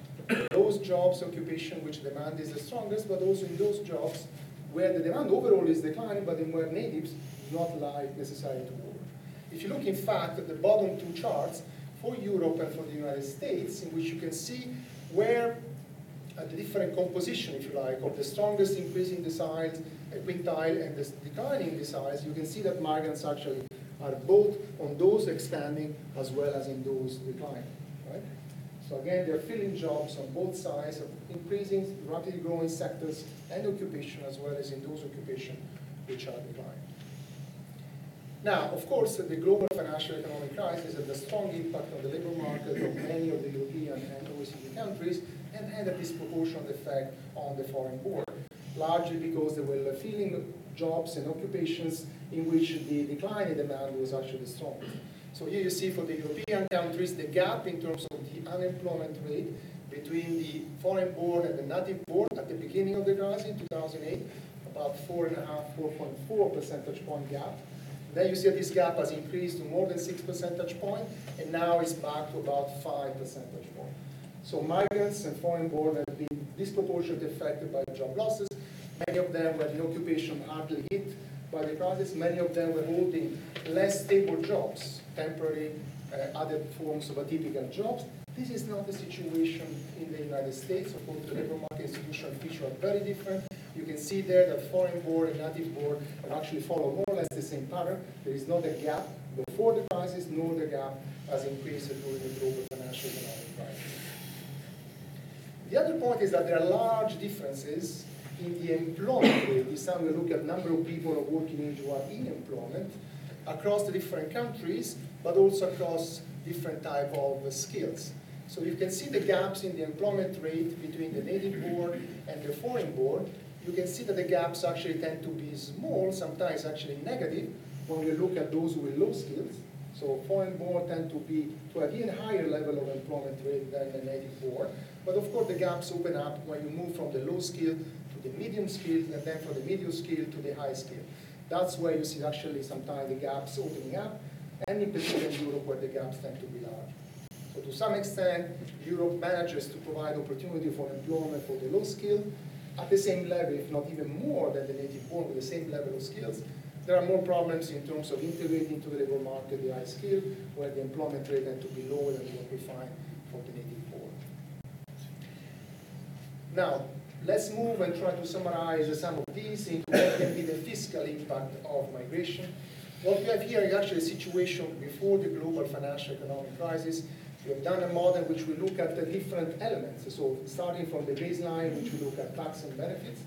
those jobs, occupation which demand is the strongest, but also in those jobs where the demand overall is declining, but in where natives do not like necessarily to work. If you look, in fact, at the bottom two charts for Europe and for the United States, in which you can see where at the different composition, if you like, of the strongest increasing the size, a quintile, and the declining size, you can see that migrants actually are both on those expanding as well as in those declining. Right? So again, they're filling jobs on both sides of increasing, rapidly growing sectors and occupation as well as in those occupations which are declining. Now, of course, the global financial economic crisis had a strong impact on the labor market of many of the European and OECD countries, and had a disproportionate effect on the foreign born, largely because they were filling jobs and occupations in which the decline in demand was actually strong. So here you see for the European countries the gap in terms of the unemployment rate between the foreign born and the native born at the beginning of the crisis in 2008, about four and a half, 4.4 percentage point gap. Then you see that this gap has increased to more than six percentage point, and now it's back to about five percentage point. So migrants and foreign born have been disproportionately affected by job losses. Many of them were in occupation hardly hit by the crisis. Many of them were holding less stable jobs, temporary, uh, other forms of atypical jobs. This is not the situation in the United States. Of course, the labor market institutional features are very different. You can see there that foreign born and native born actually follow more or less the same pattern. There is not a gap before the crisis, nor the gap has increased during the global financial economic crisis. The other point is that there are large differences in the employment rate. This time we look at number of people working age who are in employment across the different countries, but also across different type of skills. So you can see the gaps in the employment rate between the native born and the foreign born. You can see that the gaps actually tend to be small, sometimes actually negative, when we look at those with low skills. So foreign born tend to be to an even higher level of employment rate than the native born. But of course the gaps open up when you move from the low skill to the medium skill, and then from the medium skill to the high skill. That's where you see actually sometimes the gaps opening up, and in particular in Europe where the gaps tend to be large. So to some extent, Europe manages to provide opportunity for employment for the low skill at the same level, if not even more than the native born with the same level of skills. There are more problems in terms of integrating to the labor market the high skill, where the employment rate tends to be lower than what we find for the native. Now, let's move and try to summarize some of these into what can be the fiscal impact of migration. What we have here is actually a situation before the global financial economic crisis. We have done a model which we look at the different elements. So starting from the baseline, which we look at tax and benefits,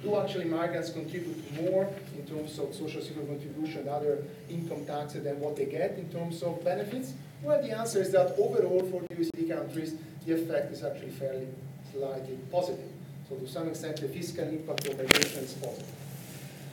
do actually migrants contribute more in terms of social security contribution and other income taxes than what they get in terms of benefits? Well, the answer is that overall for the OECD countries, the effect is actually fairly positive. So to some extent, the fiscal impact of migration is positive.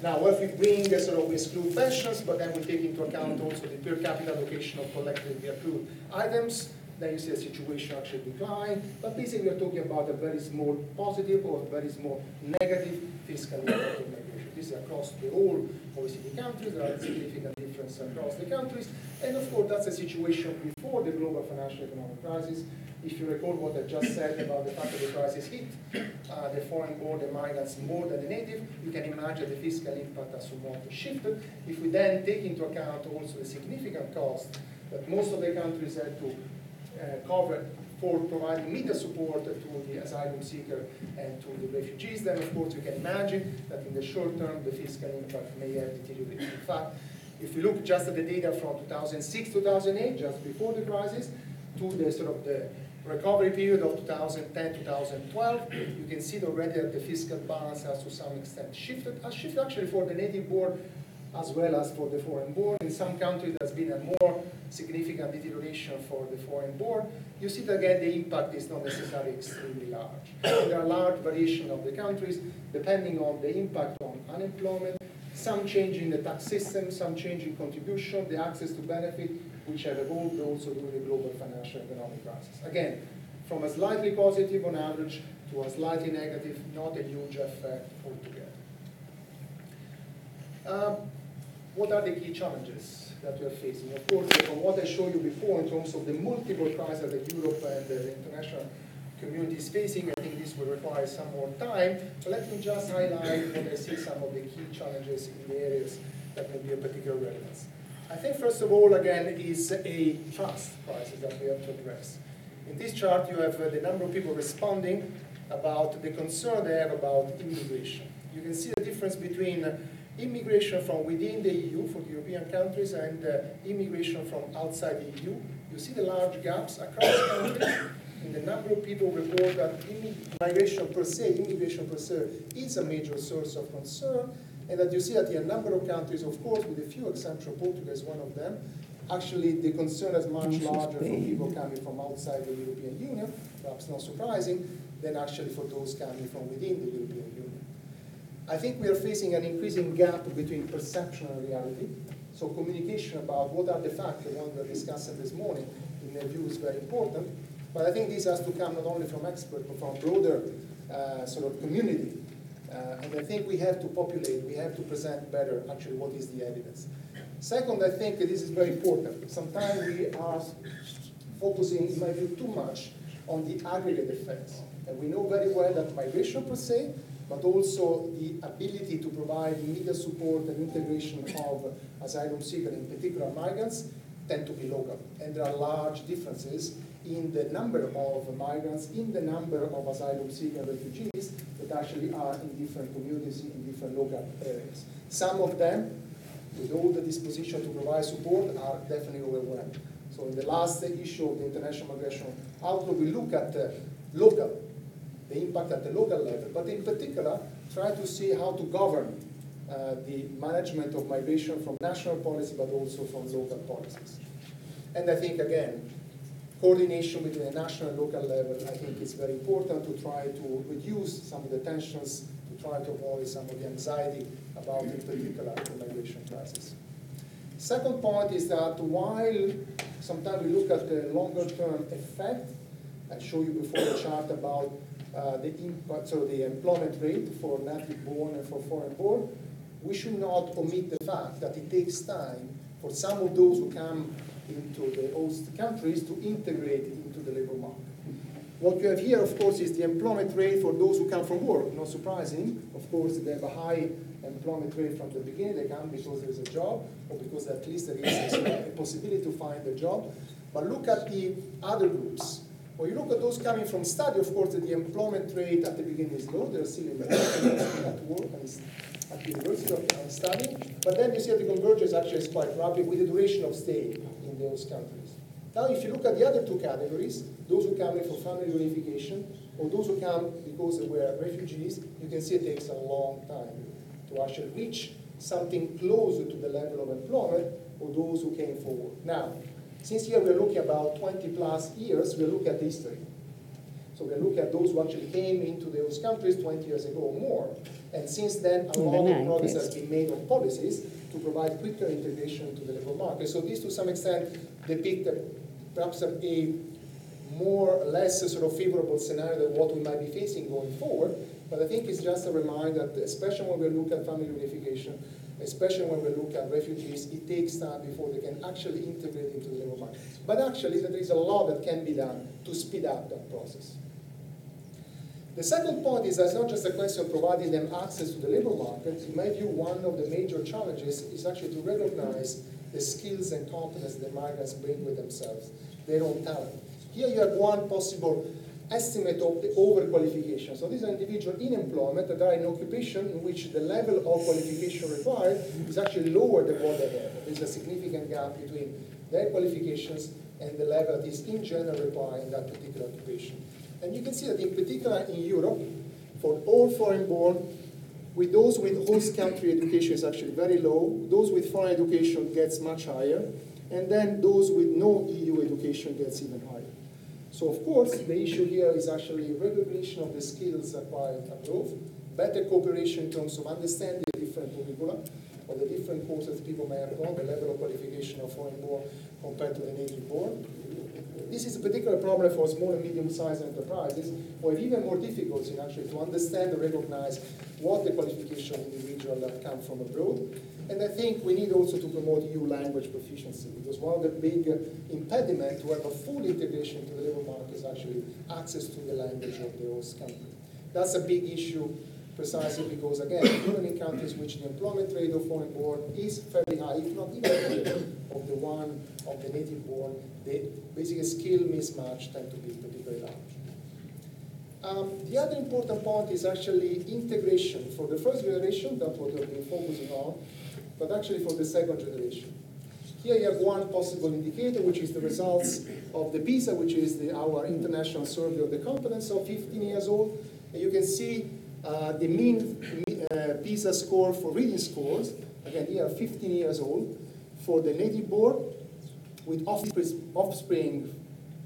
Now, if we bring a sort of we exclude pensions, but then we take into account also the per capita allocation of collectively accrued items, then you see a situation actually decline. But basically, we're talking about a very small positive or a very small negative fiscal impact of migration. This is across the whole OECD countries. There are significant differences across the countries. And of course, that's a situation before the global financial economic crisis. If you recall what I just said about the fact that the crisis hit uh, the foreign the migrants more than the native, you can imagine the fiscal impact has somewhat shifted. If we then take into account also the significant cost that most of the countries had to uh, cover for providing media support to the asylum seeker and to the refugees, then of course you can imagine that in the short term the fiscal impact may have deteriorated. In fact, if you look just at the data from 2006, 2008, just before the crisis, to the sort of the recovery period of 2010, 2012, you can see already that the fiscal balance has to some extent shifted, has shifted actually for the native born as well as for the foreign born. In some countries, there's been a more significant deterioration for the foreign born. You see that again, the impact is not necessarily extremely large. there are large variation of the countries depending on the impact on unemployment, some change in the tax system, some change in contribution, the access to benefit, which have evolved also during the global financial economic crisis. Again, from a slightly positive on average to a slightly negative, not a huge effect altogether. Um, what are the key challenges that we are facing? Of course, from what I showed you before in terms of the multiple crises that Europe and the international community is facing, I think this will require some more time. But let me just highlight what I see some of the key challenges in the areas that may be of particular relevance. I think first of all, again, is a trust crisis that we have to address. In this chart, you have uh, the number of people responding about the concern they have about immigration. You can see the difference between immigration from within the EU for the European countries and uh, immigration from outside the EU. You see the large gaps across countries in the number of people report that immigration per se, immigration per se, is a major source of concern, and that you see that in a number of countries, of course, with a few exceptions, Portugal is one of them, actually the concern is much larger for people coming from outside the European Union, perhaps not surprising, than actually for those coming from within the European Union. I think we are facing an increasing gap between perception and reality. So communication about what are the facts, the one we are discussing this morning, in my view is very important. But I think this has to come not only from experts, but from broader uh, sort of community uh, and I think we have to populate, we have to present better actually what is the evidence. Second, I think this is very important. Sometimes we are focusing, in my view, too much on the aggregate effects. And we know very well that migration per se, but also the ability to provide immediate support and integration of asylum seekers, in particular migrants, tend to be local. And there are large differences in the number of migrants, in the number of asylum seekers and refugees that actually are in different communities, in different local areas. Some of them, with all the disposition to provide support, are definitely overwhelmed. So in the last issue of the International Migration Outlook, we look at uh, local, the impact at the local level, but in particular, try to see how to govern uh, the management of migration from national policy but also from local policies. And I think, again, coordination between the national and local level, I think is very important to try to reduce some of the tensions, to try to avoid some of the anxiety about, in particular, the migration crisis. Second point is that while sometimes we look at the longer term effect, I show you before the chart about uh, the impact, so the employment rate for native born and for foreign born, we should not omit the fact that it takes time for some of those who come into the host countries to integrate into the labor market. What you have here, of course, is the employment rate for those who come from work. Not surprising, of course, they have a high employment rate from the beginning. They come because there's a job, or because at least there is a possibility to find a job. But look at the other groups. When you look at those coming from study, of course, the employment rate at the beginning is low. They're still in the at work and at the university and studying. But then you see that the convergence actually is quite rapid with the duration of stay those countries. Now, if you look at the other two categories, those who come in for family reunification, or those who come because they were refugees, you can see it takes a long time to actually reach something closer to the level of employment of those who came forward. Now, since here we're looking about 20 plus years, we look at history. So we look at those who actually came into those countries 20 years ago or more. And since then, a lot of progress has been made on policies to provide quicker integration to the labor market. So these, to some extent, depict perhaps a, a more or less sort of favorable scenario than what we might be facing going forward. But I think it's just a reminder that especially when we look at family reunification, especially when we look at refugees, it takes time before they can actually integrate into the labor market. But actually, there is a lot that can be done to speed up that process. The second point is that it's not just a question of providing them access to the labor market. In my view, one of the major challenges is actually to recognize the skills and competence that migrants bring with themselves, their own talent. Here you have one possible estimate of the overqualification. So these are individuals in employment that are in occupation in which the level of qualification required is actually lower than what they have. There's a significant gap between their qualifications and the level that is in general required in that particular occupation. And you can see that in particular in Europe, for all foreign born, with those with host country education is actually very low, those with foreign education gets much higher, and then those with no EU education gets even higher. So of course, the issue here is actually recognition of the skills acquired abroad, better cooperation in terms of understanding the different curricula, or the different courses people may have gone, the level of qualification of foreign born compared to the native born. This is a particular problem for small and medium-sized enterprises, where even more difficult in actually to understand and recognize what the qualification of individual that come from abroad. And I think we need also to promote EU language proficiency, because one of the big impediments to have a full integration to the labor market is actually access to the language of the host country. That's a big issue precisely because, again, even in countries which the employment rate of foreign born is fairly high, if not even of the one of the native born, the basic skill mismatch tend to be particularly large. Um, the other important point is actually integration. For the first generation, that's what we've been focusing on, but actually for the second generation. Here you have one possible indicator, which is the results of the PISA, which is the, our international survey of the competence of 15 years old. And you can see uh, the mean uh, PISA score for reading scores, again here 15 years old, for the native born, with offspring,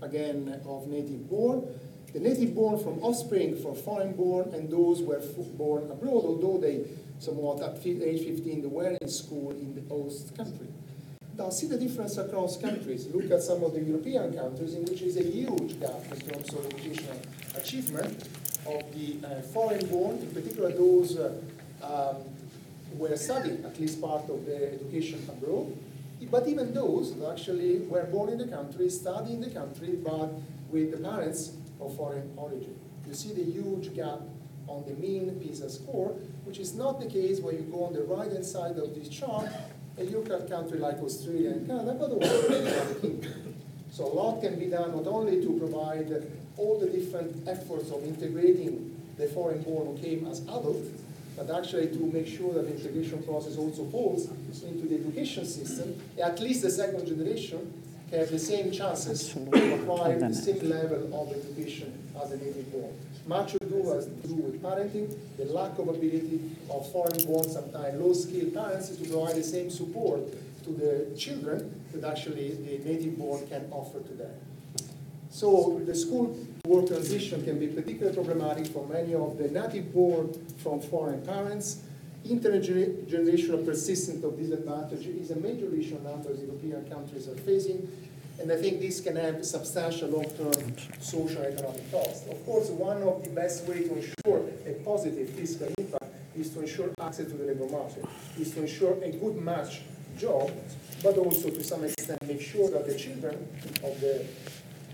again, of native born. The native born from offspring for foreign born and those were born abroad, although they somewhat at age 15 they were in school in the host country. Now see the difference across countries. Look at some of the European countries in which is a huge gap in terms of educational achievement of the uh, foreign born, in particular those uh, um, who were studying at least part of their education abroad. But even those that actually were born in the country, study in the country, but with the parents of foreign origin. You see the huge gap on the mean PISA score, which is not the case when you go on the right-hand side of this chart and look at countries like Australia and Canada, but also the. So a lot can be done not only to provide all the different efforts of integrating the foreign born who came as adults, but actually to make sure that the integration process also falls into the education system, at least the second generation, can have the same chances to acquire the same level of education as the native born. Much to do has to do with parenting, the lack of ability of foreign born, sometimes low skilled parents to provide the same support to the children that actually the native born can offer to them. So the school work transition can be particularly problematic for many of the native born from foreign parents. Intergenerational persistence of disadvantage is a major issue a number of European countries are facing, and I think this can have substantial long-term social and economic costs. Of course, one of the best ways to ensure a positive fiscal impact is to ensure access to the labor market, is to ensure a good match job, but also to some extent make sure that the children of the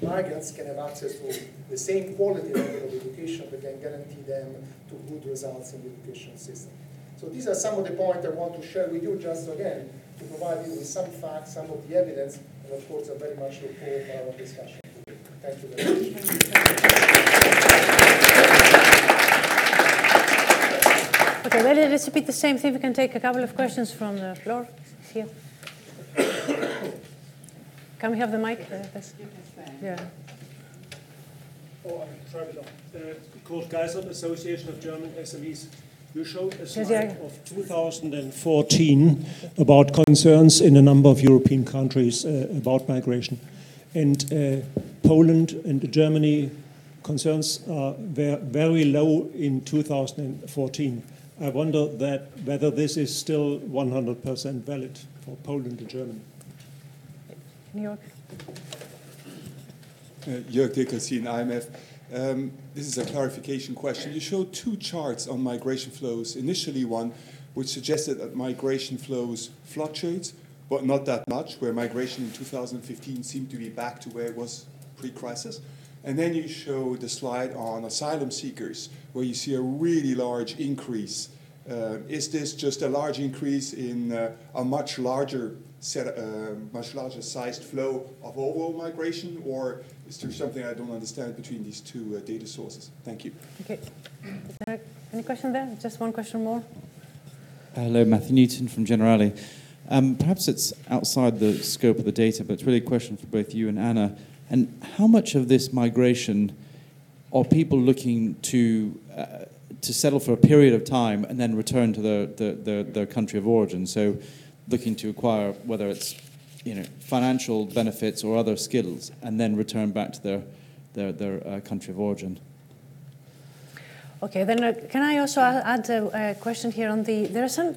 migrants can have access to the same quality level of education that can guarantee them to good results in the education system. So these are some of the points I want to share with you just again to provide you with some facts, some of the evidence, and of course I very much look forward to our discussion. Thank you very much. Okay, let's repeat the same thing. We can take a couple of questions from the floor here. Can we have the mic? Uh, yeah. Oh, I'm uh, Kurt Geiser, Association of German SMEs. You showed a slide of 2014 about concerns in a number of European countries uh, about migration. And uh, Poland and Germany concerns are very low in 2014. I wonder that whether this is still 100% valid for Poland and Germany. York. Uh, Jörg Decressin, IMF. Um, this is a clarification question. You showed two charts on migration flows. Initially, one which suggested that migration flows fluctuate, but not that much, where migration in 2015 seemed to be back to where it was pre crisis. And then you show the slide on asylum seekers, where you see a really large increase. Uh, is this just a large increase in uh, a much larger set, uh, much larger sized flow of overall migration, or is there something I don't understand between these two uh, data sources? Thank you. Okay. Is there any question there? Just one question more. Hello, Matthew Newton from Generali. Um, perhaps it's outside the scope of the data, but it's really a question for both you and Anna. And how much of this migration are people looking to uh, to settle for a period of time and then return to their, their, their, their country of origin? So, looking to acquire whether it's you know, financial benefits or other skills and then return back to their, their, their uh, country of origin. Okay, then uh, can I also add a, a, question here on the, there are some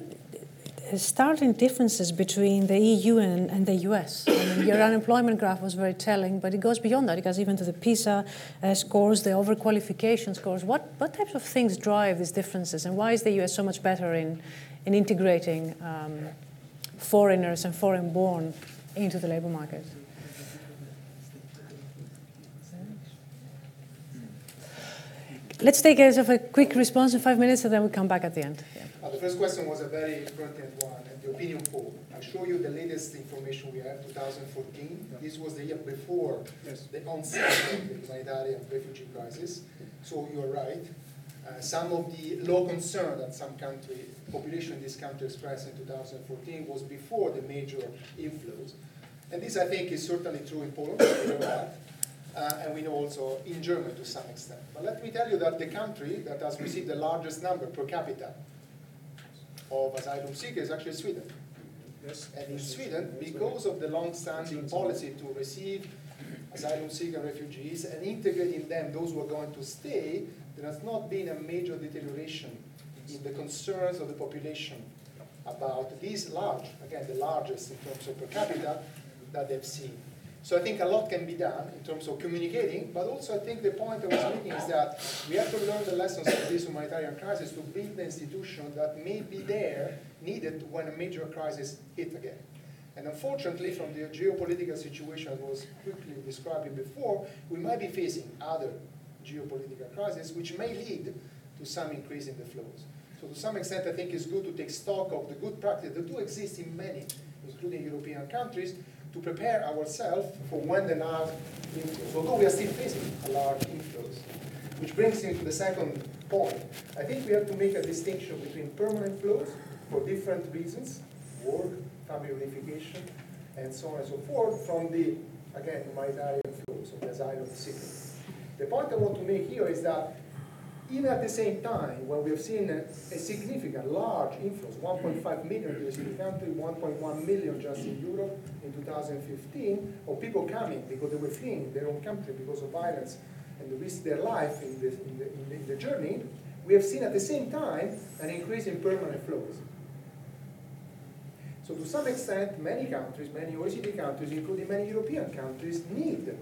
startling differences between the EU and, and the US. I mean, your unemployment graph was very telling, but it goes beyond that. It goes even to the PISA uh, scores, the overqualification scores. What, what types of things drive these differences, and why is the US so much better in, in integrating um, foreigners and foreign born into the labor market. Let's take a, sort of a quick response in five minutes and then we'll come back at the end. Yeah. Uh, the first question was a very pertinent one, and the opinion poll. I'll show you the latest information we have, 2014. This was the year before yes. the onset of the humanitarian refugee crisis. So you're right. Uh, some of the low concern that some country, population in this country expressed in 2014 was before the major inflows. And this, I think, is certainly true in Poland, we know that. Uh, and we know also in Germany to some extent. But let me tell you that the country that has received the largest number per capita of asylum seekers is actually Sweden. Yes. And in Sweden, because of the long-standing policy to receive asylum seeker refugees and integrate in them, those who are going to stay, there has not been a major deterioration in the concerns of the population about these large, again, the largest in terms of per capita, that they've seen. So I think a lot can be done in terms of communicating, but also I think the point I was making is that we have to learn the lessons of this humanitarian crisis to build the institution that may be there, needed when a major crisis hit again. And unfortunately, from the geopolitical situation I was quickly describing before, we might be facing other geopolitical crises which may lead to some increase in the flows. So to some extent, I think it's good to take stock of the good practice that do exist in many, including European countries, to prepare ourselves for when the large inflows, although we are still facing a large inflows. Which brings me to the second point. I think we have to make a distinction between permanent flows for different reasons, work, family reunification, and so on and so forth from the, again, humanitarian flows of the asylum seekers. The point I want to make here is that even at the same time, when we have seen a, a significant, large inflows, 1.5 million in the country, 1.1 million just in Europe in 2015, of people coming because they were fleeing their own country because of violence and they risk their life in the, in the, in the, in the journey, we have seen at the same time an increase in permanent flows. So to some extent, many countries, many OECD countries, including many European countries, need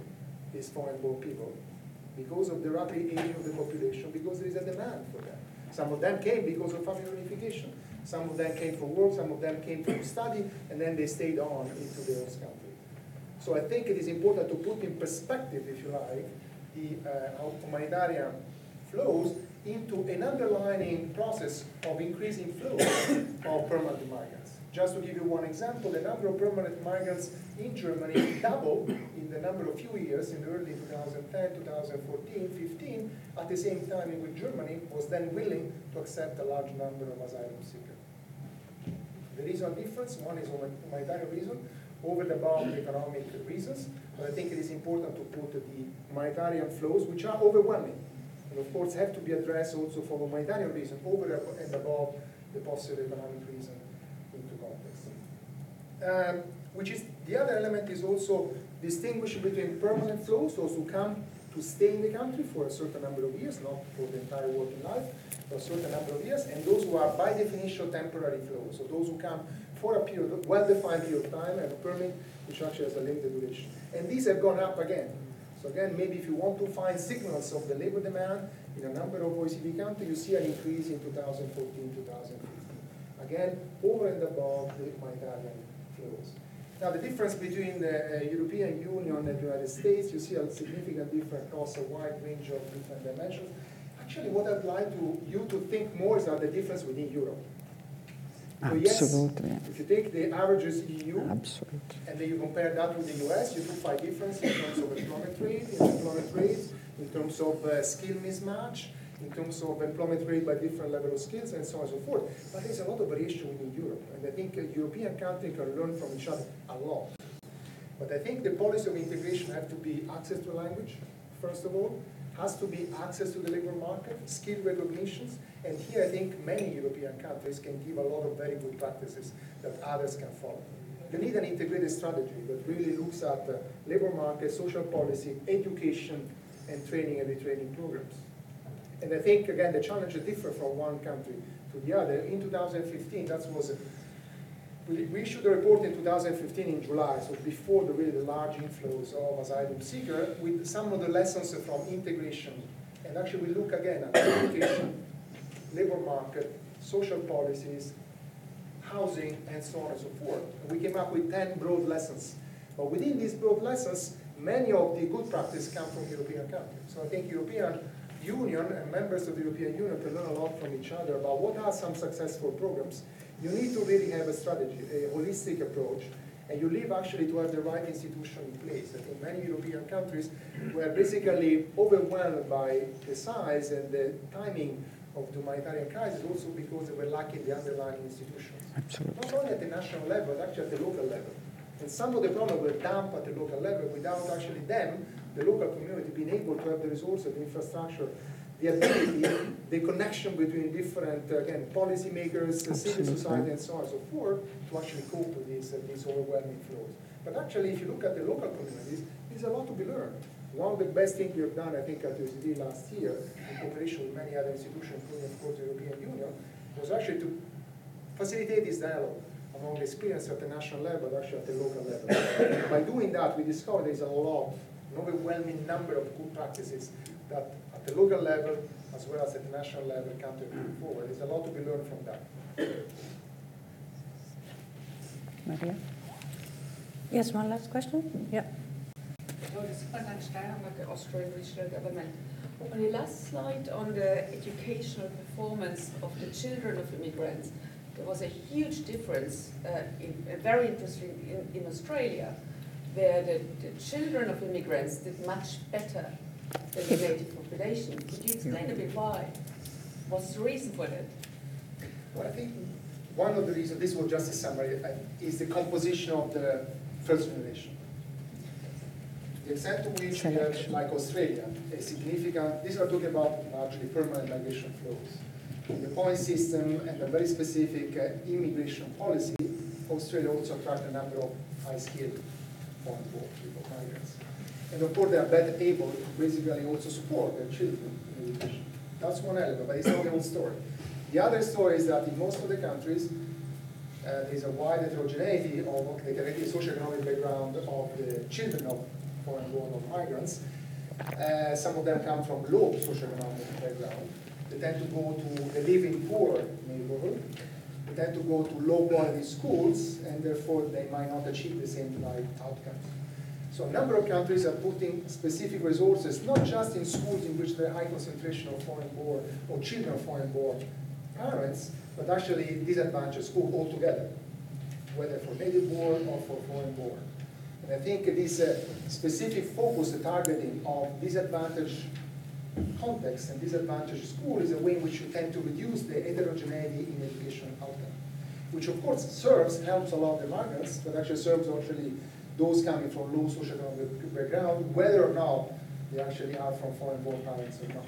these foreign-born people because of the rapid aging of the population, because there is a demand for them. Some of them came because of family reunification. Some of them came for work, some of them came for study, and then they stayed on into their host country. So I think it is important to put in perspective, if you like, the uh, humanitarian flows into an underlying process of increasing flows of permanent migrants. Just to give you one example, the number of permanent migrants in Germany doubled in the number of few years in the early 2010, 2014, 15, at the same time in which Germany was then willing to accept a large number of asylum seekers. There is a difference. One is humanitarian reason, over and above economic reasons, but I think it is important to put the humanitarian flows, which are overwhelming, and of course have to be addressed also for humanitarian reasons, over and above the possible economic reason into context. Um, which is, the other element is also distinguishing between permanent flows, those who come to stay in the country for a certain number of years, not for the entire working life, for a certain number of years, and those who are by definition temporary flows, so those who come for a period, well-defined period of time, and permit which actually has a limited duration. And these have gone up again. So again, maybe if you want to find signals of the labor demand in a number of OECD countries, you see an increase in 2014, 2015. Again, over and above the humanitarian Now, the difference between the uh, European Union and the United States, you see a significant difference across a wide range of different dimensions. Actually, what I'd like to, you to think more is about the difference within Europe. So Absolutely. Yes, if you take the averages EU Absolutely. and then you compare that with the US, you do find difference in terms of employment rate, in employment rates, in terms of uh, skill mismatch, in terms of employment rate by different level of skills, and so on and so forth. But there's a lot of variation within Europe, and I think uh, European countries can learn from each other a lot. But I think the policy of integration have to be access to language, first of all, has to be access to the labor market, skill recognitions, and here I think many European countries can give a lot of very good practices that others can follow. You need an integrated strategy that really looks at the labor market, social policy, education, and training and retraining programs. And I think, again, the challenges differ from one country to the other. In 2015, that was, we, we issued a report in 2015 in July, so before the really large inflows of asylum seeker, with some of the lessons from integration. And actually we look again at education, labor market, social policies, housing, and so on and so forth. And we came up with 10 broad lessons. But within these broad lessons, many of the good practices come from European countries. So I think European Union and members of the European Union can learn a lot from each other about what are some successful programs. You need to really have a strategy, a holistic approach, and you need actually to have the right institution in place. I think many European countries were basically overwhelmed by the size and the timing of the humanitarian crisis also because they were lacking the underlying institutions. Absolutely. Not only at the national level, but actually at the local level. And some of the problems were dumped at the local level without actually them, the local community, being able to have the resources, the infrastructure, the ability, the connection between different, uh, again, policymakers, civil society, and so on and so forth, to actually cope with these, uh, these overwhelming flows. But actually, if you look at the local communities, there's a lot to be learned. One of the best things we have done, I think, at OECD last year, in cooperation with many other institutions, including, of course, the European Union, was actually to facilitate this dialogue among the experience at the national level, actually at the local level. By doing that, we discovered there's a lot, an overwhelming number of good practices that at the local level, as well as at the national level, come to move forward. There's a lot to be learned from that. Maria? Yes, one last question? Yeah. the Australian Regional Government. On the last slide on the educational performance of the children of immigrants, there was a huge difference, uh, in, uh, very interesting, in, in Australia, where the, the, children of immigrants did much better than the native population. Could you explain a bit why? What's the reason for that? Well, I think one of the reasons, this was just a summary, uh, is the composition of the first generation. The extent to which we have, like Australia, a significant, these are talking about largely permanent migration flows. The point system and a very specific uh, immigration policy, Australia also attract a number of high-skilled migrants. And of course, they are better able to basically also support their children in education. That's one element, but it's not the whole story. The other story is that in most of the countries, uh, there's a wide heterogeneity of the socioeconomic background of the children of foreign-born or migrants. Uh, some of them come from low socioeconomic background. They tend to go to the living poor neighborhood. Tend to go to low-quality schools, and therefore they might not achieve the same life outcomes. So a number of countries are putting specific resources, not just in schools in which there are high concentration of foreign-born or children of foreign-born parents, but actually disadvantaged schools altogether, whether for native-born or for foreign-born. And I think this uh, specific focus, the targeting of disadvantaged context and disadvantaged school is a way in which you tend to reduce the heterogeneity in education outcome, which of course serves, helps a lot the migrants, but actually serves actually those coming from low socioeconomic background, whether or not they actually are from foreign-born parents or not.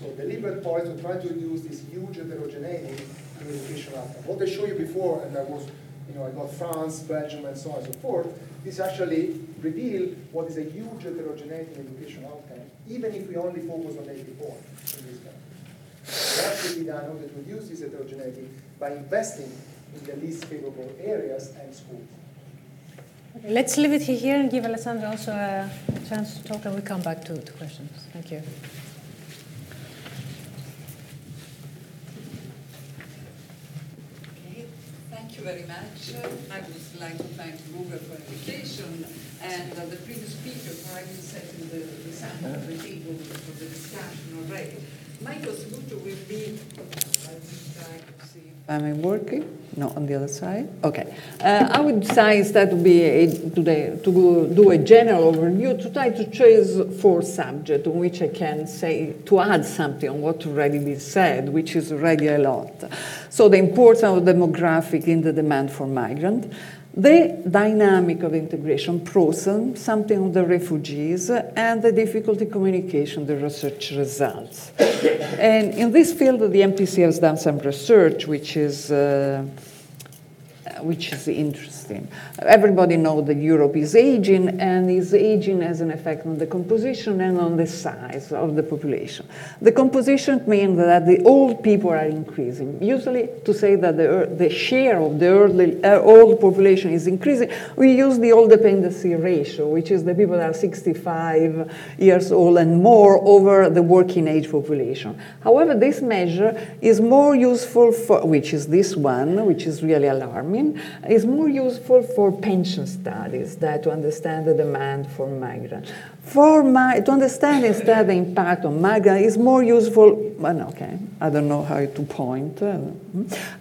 So deliberate policy to try to reduce this huge heterogeneity in education outcome. What I showed you before, and I was, you know, I got France, Belgium, and so on and so forth, this actually reveal what is a huge heterogeneity in education outcome, even if we only focus on native born in this country. That should be done in order to reduce this heterogeneity by investing in the least favorable areas and schools. Okay, let's leave it here and give Alessandra also a chance to talk, and we come back to, to questions. Thank you. Okay, thank you very much. I would like to thank Bruegel for invitation and uh, the previous speaker for having set the, the sample of the table for the discussion already. My contribution will be, let me try to see. Am I working? No, on the other side. Okay. Uh, I would say instead to be a, today to go, do a general overview to try to choose four subjects on which I can say to add something on what already been said, which is already a lot. So the importance of demographic in the demand for migrant, the dynamic of integration process, something on the refugees, and the difficulty communication, the research results. and in this field, the MPC has done some research, which is uh, which is Everybody knows that Europe is aging, and is aging has an effect on the composition and on the size of the population. The composition means that the old people are increasing. Usually, to say that the, the share of the early, uh, old population is increasing, we use the old dependency ratio, which is the people that are 65 years old and more over the working age population. However, this measure is more useful for, which is this one, which is really alarming, is more useful for pension studies that to understand the demand for migrants. For my, to understand instead the impact on migrants is more useful, well, okay, I don't know how to point. Uh,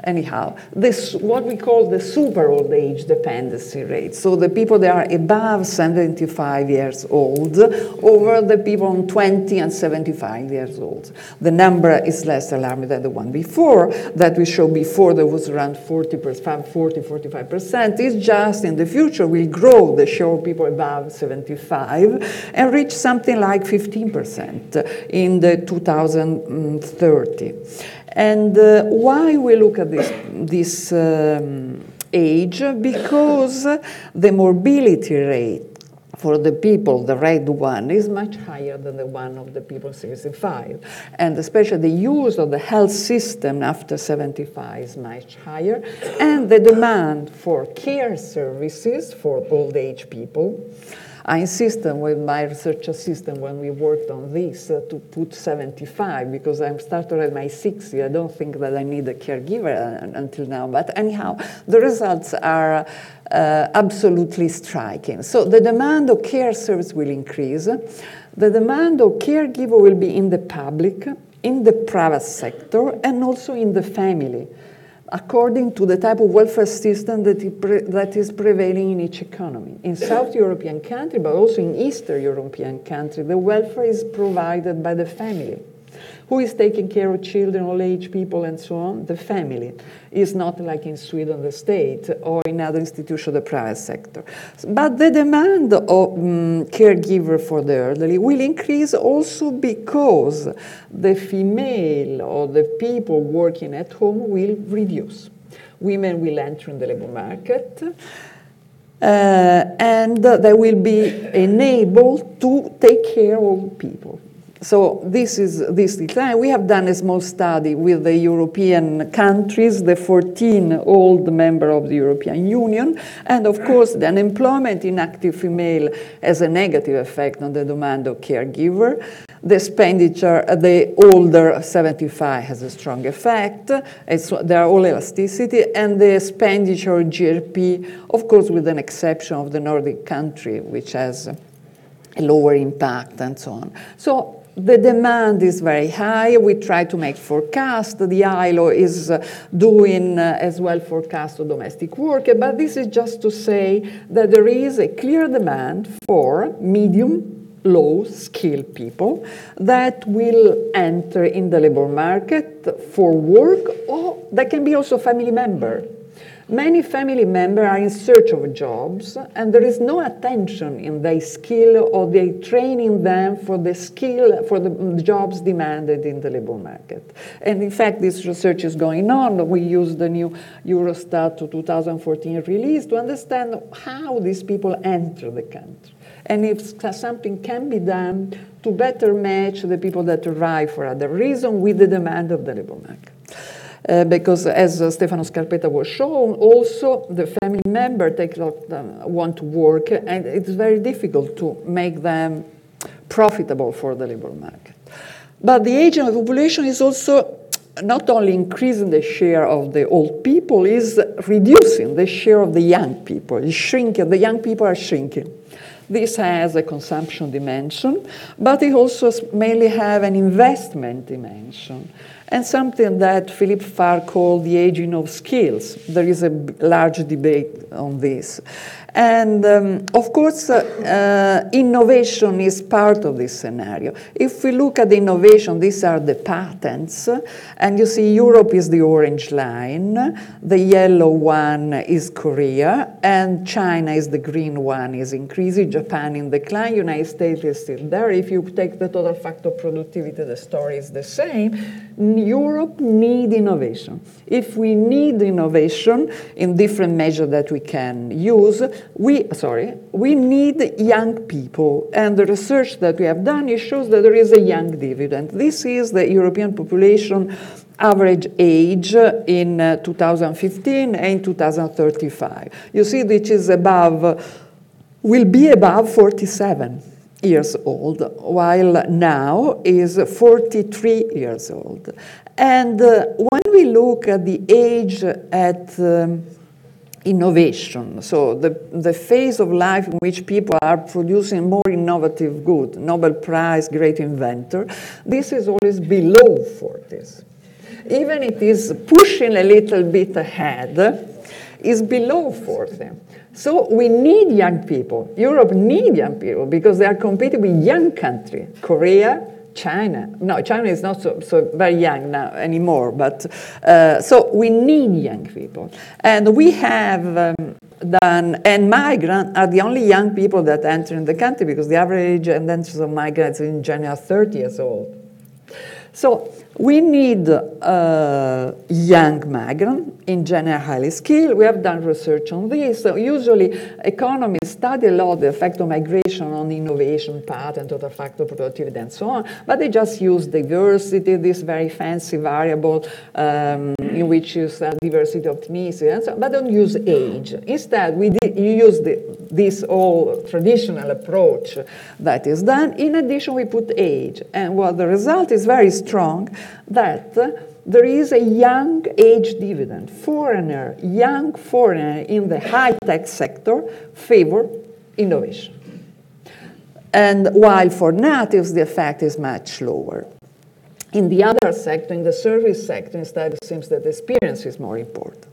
anyhow, this what we call the super old age dependency rate. So the people that are above 75 years old over the people on 20 and 75 years old. The number is less alarming than the one before that we showed before there was around 40, 40 45%. It's just in the future will grow the share of people above 75 and reach something like 15% in the 2030. And uh, why we look at this, this um, age? Because the morbidity rate for the people, the red one, is much higher than the one of the people 65. And especially the use of the health system after 75 is much higher. And the demand for care services for old age people I insisted with my research assistant when we worked on this uh, to put 75 because I'm started at my 60. I don't think that I need a caregiver uh, until now. But anyhow, the results are uh, absolutely striking. So the demand of care service will increase. The demand of caregiver will be in the public, in the private sector, and also in the family according to the type of welfare system that, that is prevailing in each economy. In South European country, but also in Eastern European country, the welfare is provided by the family. Who is taking care of children, old age people, and so on? The family. It's not like in Sweden, the state, or in other institutions, the private sector. But the demand of um, caregiver for the elderly will increase also because the female or the people working at home will reduce. Women will enter in the labor market. Uh, and they will be enabled to take care of people. So this is this decline. We have done a small study with the European countries, the 14 old member of the European Union, and of course the unemployment in active female has a negative effect on the demand of caregiver. The expenditure, the older 75 has a strong effect. It's, are all elasticity, and the expenditure GDP, of course, with an exception of the Nordic country, which has a lower impact and so on. So the demand is very high. We try to make forecasts. The ILO is uh, doing uh, as well forecast of domestic work, but this is just to say that there is a clear demand for medium low skilled people that will enter in the labor market for work or that can be also family member Many family members are in search of jobs, and there is no attention in their skill or they training them for the skill for the jobs demanded in the labor market. And in fact, this research is going on. We use the new Eurostat 2014 release to understand how these people enter the country and if something can be done to better match the people that arrive for other reasons with the demand of the labor market. Uh, because as uh, Stefano Scarpetta was shown, also the family member take, uh, want to work, and it's very difficult to make them profitable for the labor market. But the aging of the population is also not only increasing the share of the old people, is reducing the share of the young people. It's shrinking. The young people are shrinking. This has a consumption dimension, but it also mainly have an investment dimension and something that Philippe Fabre called the aging of skills. There is a large debate on this. And um, of course, uh, uh, innovation is part of this scenario. If we look at innovation, these are the patents. And you see, Europe is the orange line, the yellow one is Korea, and China is the green one, is increasing, Japan in decline, United States is still there. If you take the total factor productivity, the story is the same. Europe need innovation. If we need innovation in different measures that we can use, we, sorry, we need young people. And the research that we have done, shows that there is a young dividend. This is the European population average age in uh, 2015 and 2035. You see, which is above, will be above 47 years old, while now is 43 years old. And uh, when we look at the age at um, innovation, so the, the phase of life in which people are producing more innovative good, Nobel Prize, great inventor, this is always below 40s. Even it is pushing a little bit ahead, is below 40. So we need young people. Europe need young people because they are competing with young countries. Korea, China. No, China is not so, so very young now anymore, but uh, so we need young people. And we have um, done, and migrants are the only young people that enter in the country because the average and entrance of migrants in China are 30 years old. So we need young migrants, in general highly skilled. We have done research on this. So usually economists study a lot the effect of migration on innovation, patent, total factor productivity, and so on, but they just use diversity, this very fancy variable um, in which you say diversity optimism, and so but don't use age. Instead, we you use the, this old traditional approach that is done. In addition, we put age, and what the result is very strong that there is a young age dividend. Foreigner, young foreigner in the high-tech sector favor innovation. And while for natives, the effect is much lower. In the other sector, in the service sector, instead, it seems that experience is more important.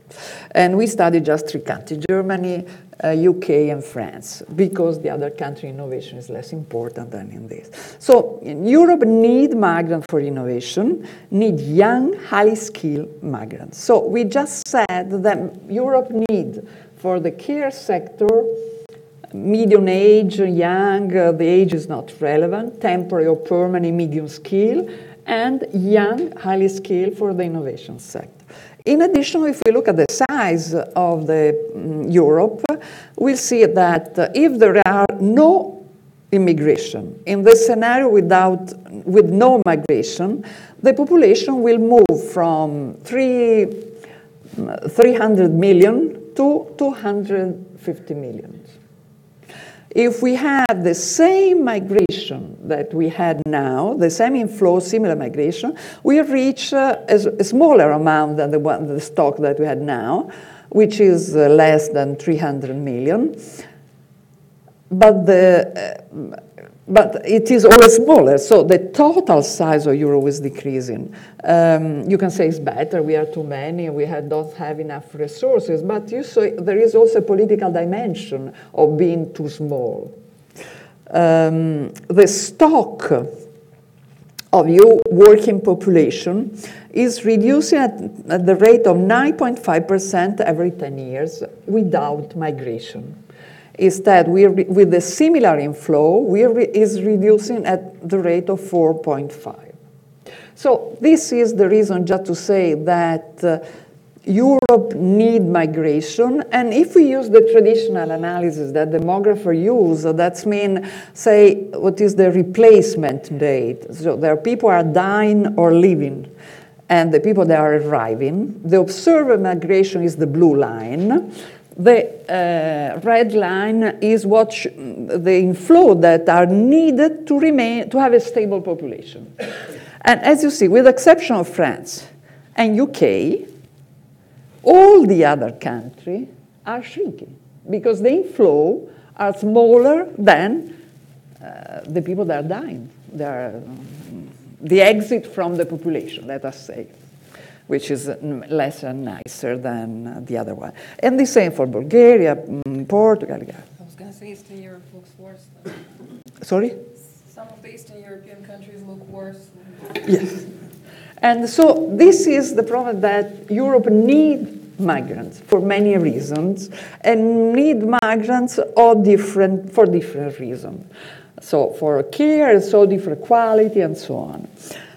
And we studied just three countries, Germany, uh, UK, and France, because the other country innovation is less important than in this. So Europe need migrants for innovation, need young, highly skilled migrants. So we just said that Europe need for the care sector medium age, young, uh, the age is not relevant, temporary or permanent, medium skill, and young, highly skilled for the innovation sector. In addition, if we look at the size of the um, Europe, we'll see that if there are no immigration, in this scenario without, with no migration, the population will move from three, 300 million to 250 million. If we had the same migration that we had now, the same inflow, similar migration, we reach uh, a, a, smaller amount than the, one, the stock that we had now, which is uh, less than 300 million. But the, uh, but it is always smaller, so the total size of euro is decreasing. Um, you can say it's better, we are too many, we have, don't have enough resources, but you say there is also a political dimension of being too small. Um, the stock of your working population is reducing at, at the rate of 9.5% every 10 years without migration is that we with the similar inflow, we re is reducing at the rate of 4.5. So this is the reason just to say that uh, Europe need migration, and if we use the traditional analysis that demographers use, that's mean, say, what is the replacement rate? So there are people are dying or leaving, and the people that are arriving. The observed migration is the blue line, the uh, red line is what the inflow that are needed to remain to have a stable population. and as you see, with the exception of France and UK, all the other countries are shrinking because the inflow are smaller than uh, the people that are dying. They are, um, the exit from the population, let us say which is less and nicer than the other one. And the same for Bulgaria, mm, Portugal. Yeah. I was going to say Eastern Europe looks worse. Sorry? Some of the Eastern European countries look worse. Yes. And so this is the problem that Europe needs migrants for many reasons and need migrants all different for different reasons. So for care, so different quality and so on.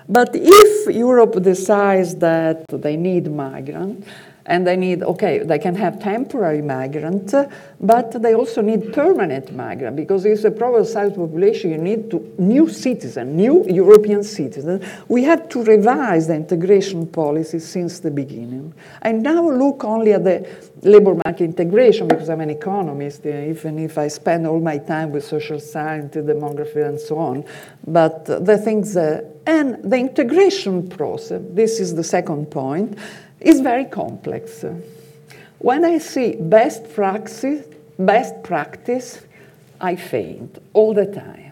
But if Europe decides that they need migrants, and they need, okay, they can have temporary migrants, but they also need permanent migrants because it's a problem size population. You need to, new citizens, new European citizens. We have to revise the integration policy since the beginning. I now look only at the labor market integration because I'm an economist, even if I spend all my time with social science, demography, and so on. But the things, uh, and the integration process, this is the second point is very complex. When I see best practice, best practice, I faint all the time.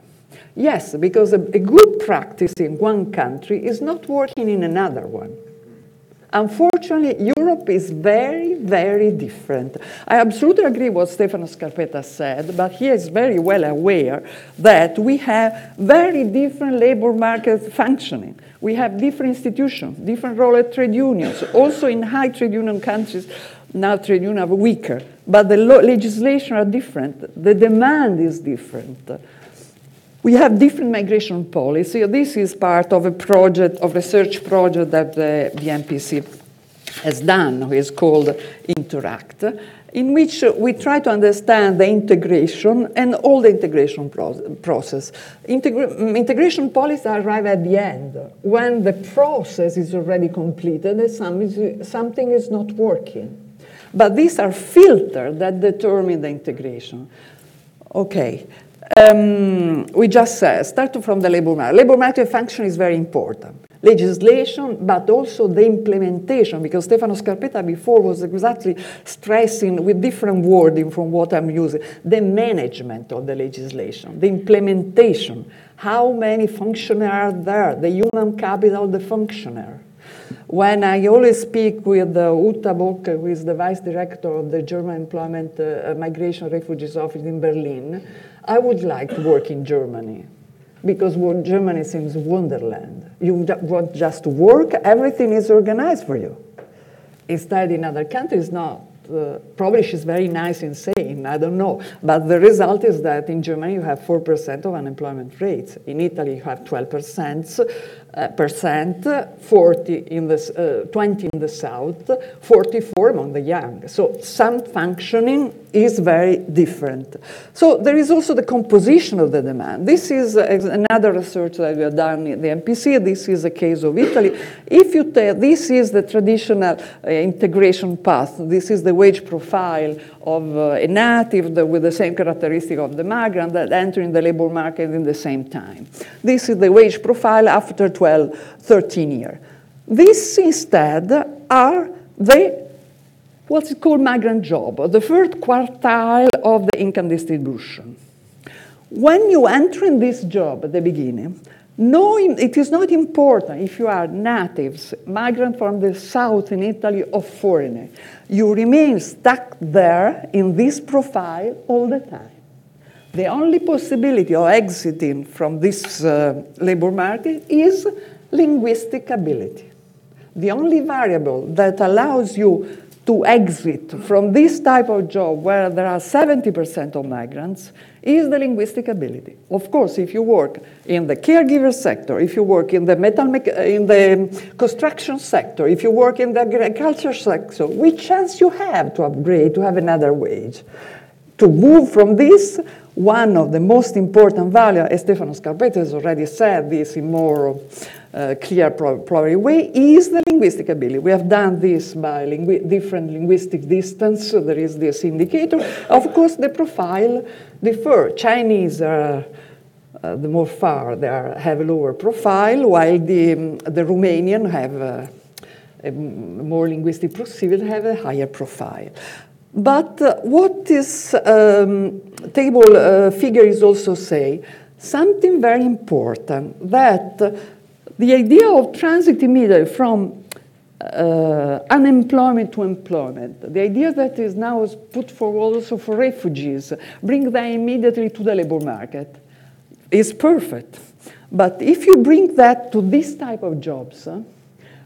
Yes, because a, a good practice in one country is not working in another one. Unfortunately, Europe is very, very different. I absolutely agree what Stefano Scarpetta said, but he is very well aware that we have very different labor markets functioning. We have different institutions, different role at trade unions. Also in high trade union countries, now trade unions are weaker, but the legislation are different. The demand is different. We have different migration policy. This is part of a project, of research project that the, the MPC has done, which is called Interact, in which we try to understand the integration and all the integration pro process. Integra integration policies arrive at the end, when the process is already completed and some something is not working. But these are filters that determine the integration. Okay, um, we just said, start from the labor market. Labor market function is very important. Legislation, but also the implementation, because Stefano Scarpetta before was exactly stressing with different wording from what I'm using, the management of the legislation, the implementation, How many functionaries are there? The human capital, the functionary. When I always speak with uh, Uta Bock, who is the vice director of the German Employment uh, Migration Refugees Office in Berlin, I would like to work in Germany because Germany seems wonderland. You want just to work, everything is organized for you. Instead, in other countries, not. Uh, probably she's very nice in saying, I don't know. But the result is that in Germany you have 4% of unemployment rates. In Italy you have 12% uh, percent, 40 in the, uh, 20 in the south, 44 among the young. So some functioning is very different. So there is also the composition of the demand. This is uh, another research that we have done in the MPC. This is a case of Italy. If you take, this is the traditional uh, integration path. This is the wage profile of uh, a native with the same characteristic of the migrant that entering the labor market in the same time. This is the wage profile after 12, 13 years. This instead are the what's it called migrant job, the first quartile of the income distribution. When you enter in this job at the beginning, knowing it is not important if you are natives, migrant from the south in Italy, or foreigner. You remain stuck there in this profile all the time. The only possibility of exiting from this uh, labor market is linguistic ability. The only variable that allows you to exit from this type of job where there are 70% of migrants is the linguistic ability. Of course, if you work in the caregiver sector, if you work in the metal in the construction sector, if you work in the agriculture sector, which chance you have to upgrade to have another wage? To move from this, one of the most important values, as Stefano Scarpetta has already said this in more uh, clear, probably way, is the linguistic ability. We have done this by different linguistic distance. So there is this indicator. Of course, the profile differ. Chinese are uh, the more far, they are, have a lower profile, while the, um, the Romanian have uh, a more linguistic proximity, have a higher profile. But uh, what this um, table uh, figures also say, something very important, that the idea of transit immediately from uh, unemployment to employment, the idea that is now put forward also for refugees, bring them immediately to the labor market, is perfect. But if you bring that to this type of jobs, uh,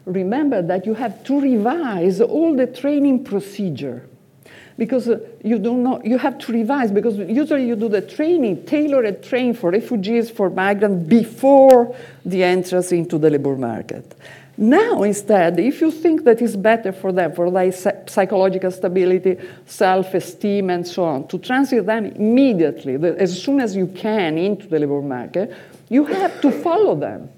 remember that you have to revise all the training procedure because uh, you don't know, you have to revise because usually you do the training, tailored training for refugees, for migrants before the entrance into the labor market. Now, instead, if you think that it's better for them, for their psychological stability, self esteem, and so on, to transfer them immediately, as soon as you can, into the labor market, you have to follow them.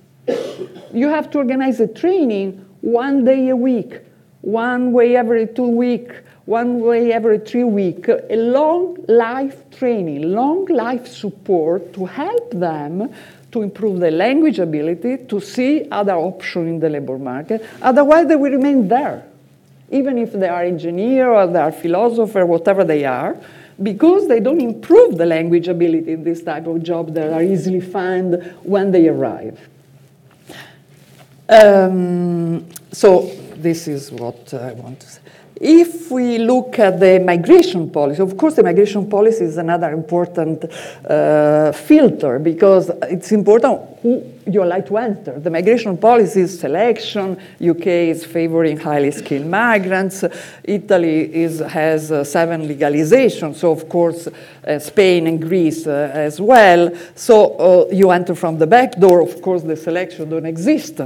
You have to organize a training one day a week, one way every two weeks, one way every three weeks, a long life training, long life support to help them to improve their language ability, to see other options in the labor market. Otherwise, they will remain there, even if they are engineer or they are philosopher, whatever they are, because they don't improve the language ability in this type of job that are easily found when they arrive. Um, so this is what I want to say. If we look at the migration policy, of course, the migration policy is another important uh, filter because it's important who you like to enter. The migration policy is selection. UK is favoring highly skilled migrants. Italy is, has uh, seven legalizations, so of course, uh, Spain and Greece uh, as well. So uh, you enter from the back door. Of course, the selection don't exist.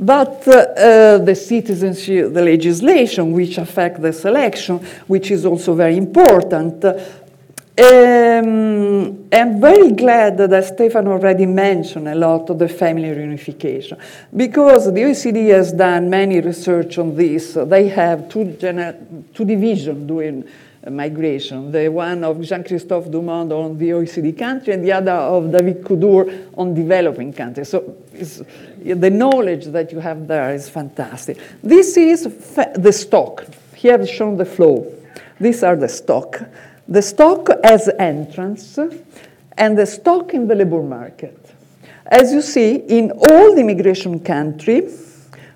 But uh, uh, the citizenship, the legislation which affect the selection, which is also very important. Um, I'm very glad that Stefan already mentioned a lot of the family reunification because the OECD has done many research on this. They have two, two divisions doing migration. The one of Jean-Christophe Dumont on the OECD country and the other of David Khoudour on developing countries. So the knowledge that you have there is fantastic. This is the stock. Here I've shown the flow. These are the stock. The stock as entrance and the stock in the labor market. As you see, in all the immigration country,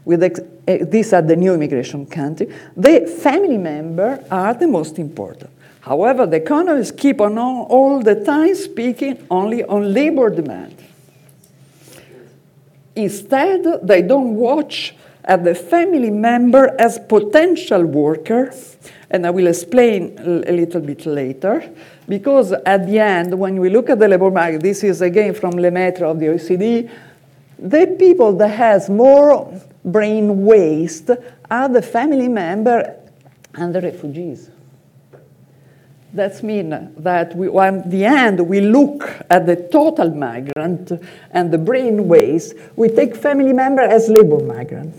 with uh, these are the new immigration country, the family member are the most important. However, the economists keep on all, all the time speaking only on labor demand. Instead, they don't watch at the family member as potential worker, and I will explain a little bit later, because at the end, when we look at the labor market, this is again from Lemaitre of the OECD, the people that has more brain waste are the family member and the refugees. That means that we, at the end we look at the total migrant and the brain waste, we take family member as labor migrant.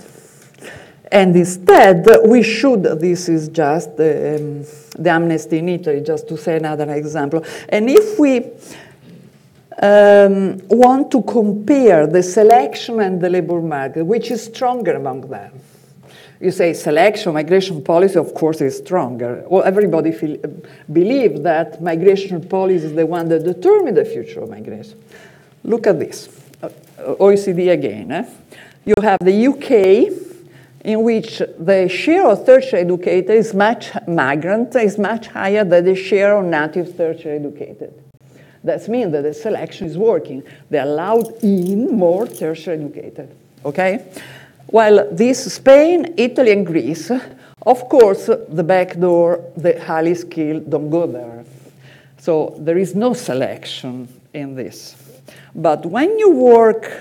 And instead, we should, this is just um, the amnesty in Italy, just to say another example. And if we um, want to compare the selection and the labor market, which is stronger among them, you say selection, migration policy, of course, is stronger. Well, everybody feel, believe that migration policy is the one that determines the future of migration. Look at this. Uh, OECD again. Eh? You have the UK, in which the share of tertiary educated is much migrant is much higher than the share of native tertiary educated. That means that the selection is working. They allowed in more tertiary educated. Okay? While this Spain, Italy, and Greece, of course, the back door, the highly skilled don't go there. So there is no selection in this. But when you work,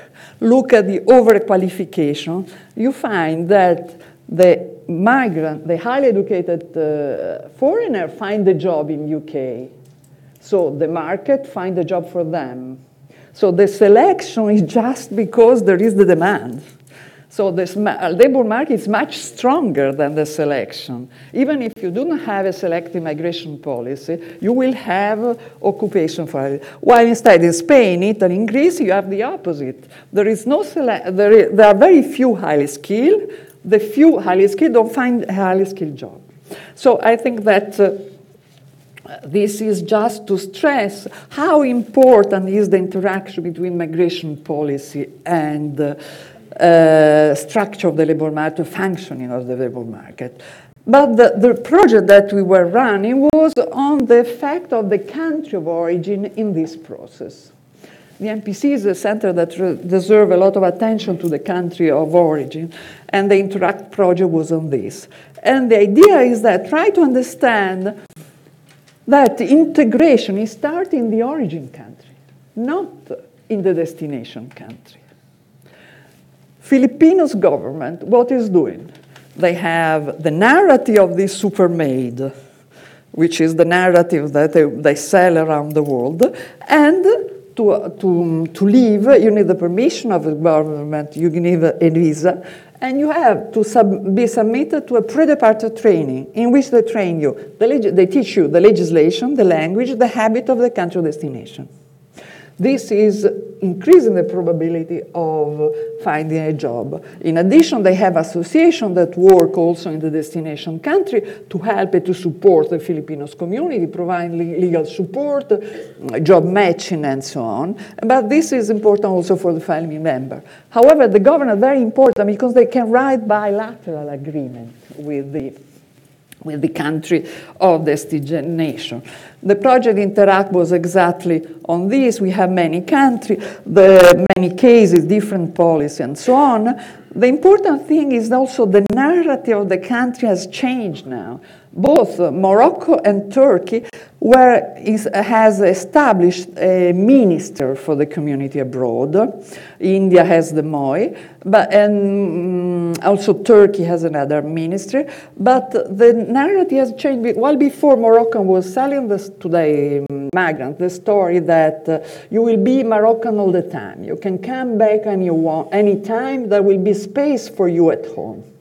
look at the overqualification, you find that the migrant, the highly educated uh, foreigner find a job in UK. So the market find a job for them. So the selection is just because there is the demand. So the uh, labor market is much stronger than the selection. Even if you do not have a selective migration policy, you will have occupation for it. While instead in Spain, Italy, and Greece, you have the opposite. There is no sele- there, is, there are very few highly skilled. The few highly skilled don't find a highly skilled job. So I think that uh, this is just to stress how important is the interaction between migration policy and uh, uh, structure of the labor market, functioning of the labor market. But the, the, project that we were running was on the effect of the country of origin in this process. The MPC is a center that deserves a lot of attention to the country of origin, and the Interact project was on this. And the idea is that try to understand that integration is starting in the origin country, not in the destination country. Filipinos government, what is doing? They have the narrative of this super maid, which is the narrative that they, they sell around the world, and to, to, to leave, you need the permission of the government, you need a visa, and you have to sub, be submitted to a pre-departure training in which they train you. The they teach you the legislation, the language, the habit of the country of destination. This is increasing the probability of finding a job. In addition, they have associations that work also in the destination country to help and to support the Filipinos community, providing legal support, job matching, and so on. But this is important also for the family member. However, the government very important because they can write bilateral agreement with the with the country of the destination. The project Interact was exactly on this. We have many countries, the many cases, different policy, and so on. The important thing is also the narrative of the country has changed now. Both Morocco and Turkey where is, has established a minister for the community abroad. India has the MOI, but, and um, also Turkey has another ministry. But the narrative has changed. While before Moroccan was selling this to the migrant, the story that uh, you will be Moroccan all the time. You can come back and you want anytime. There will be space for you at home.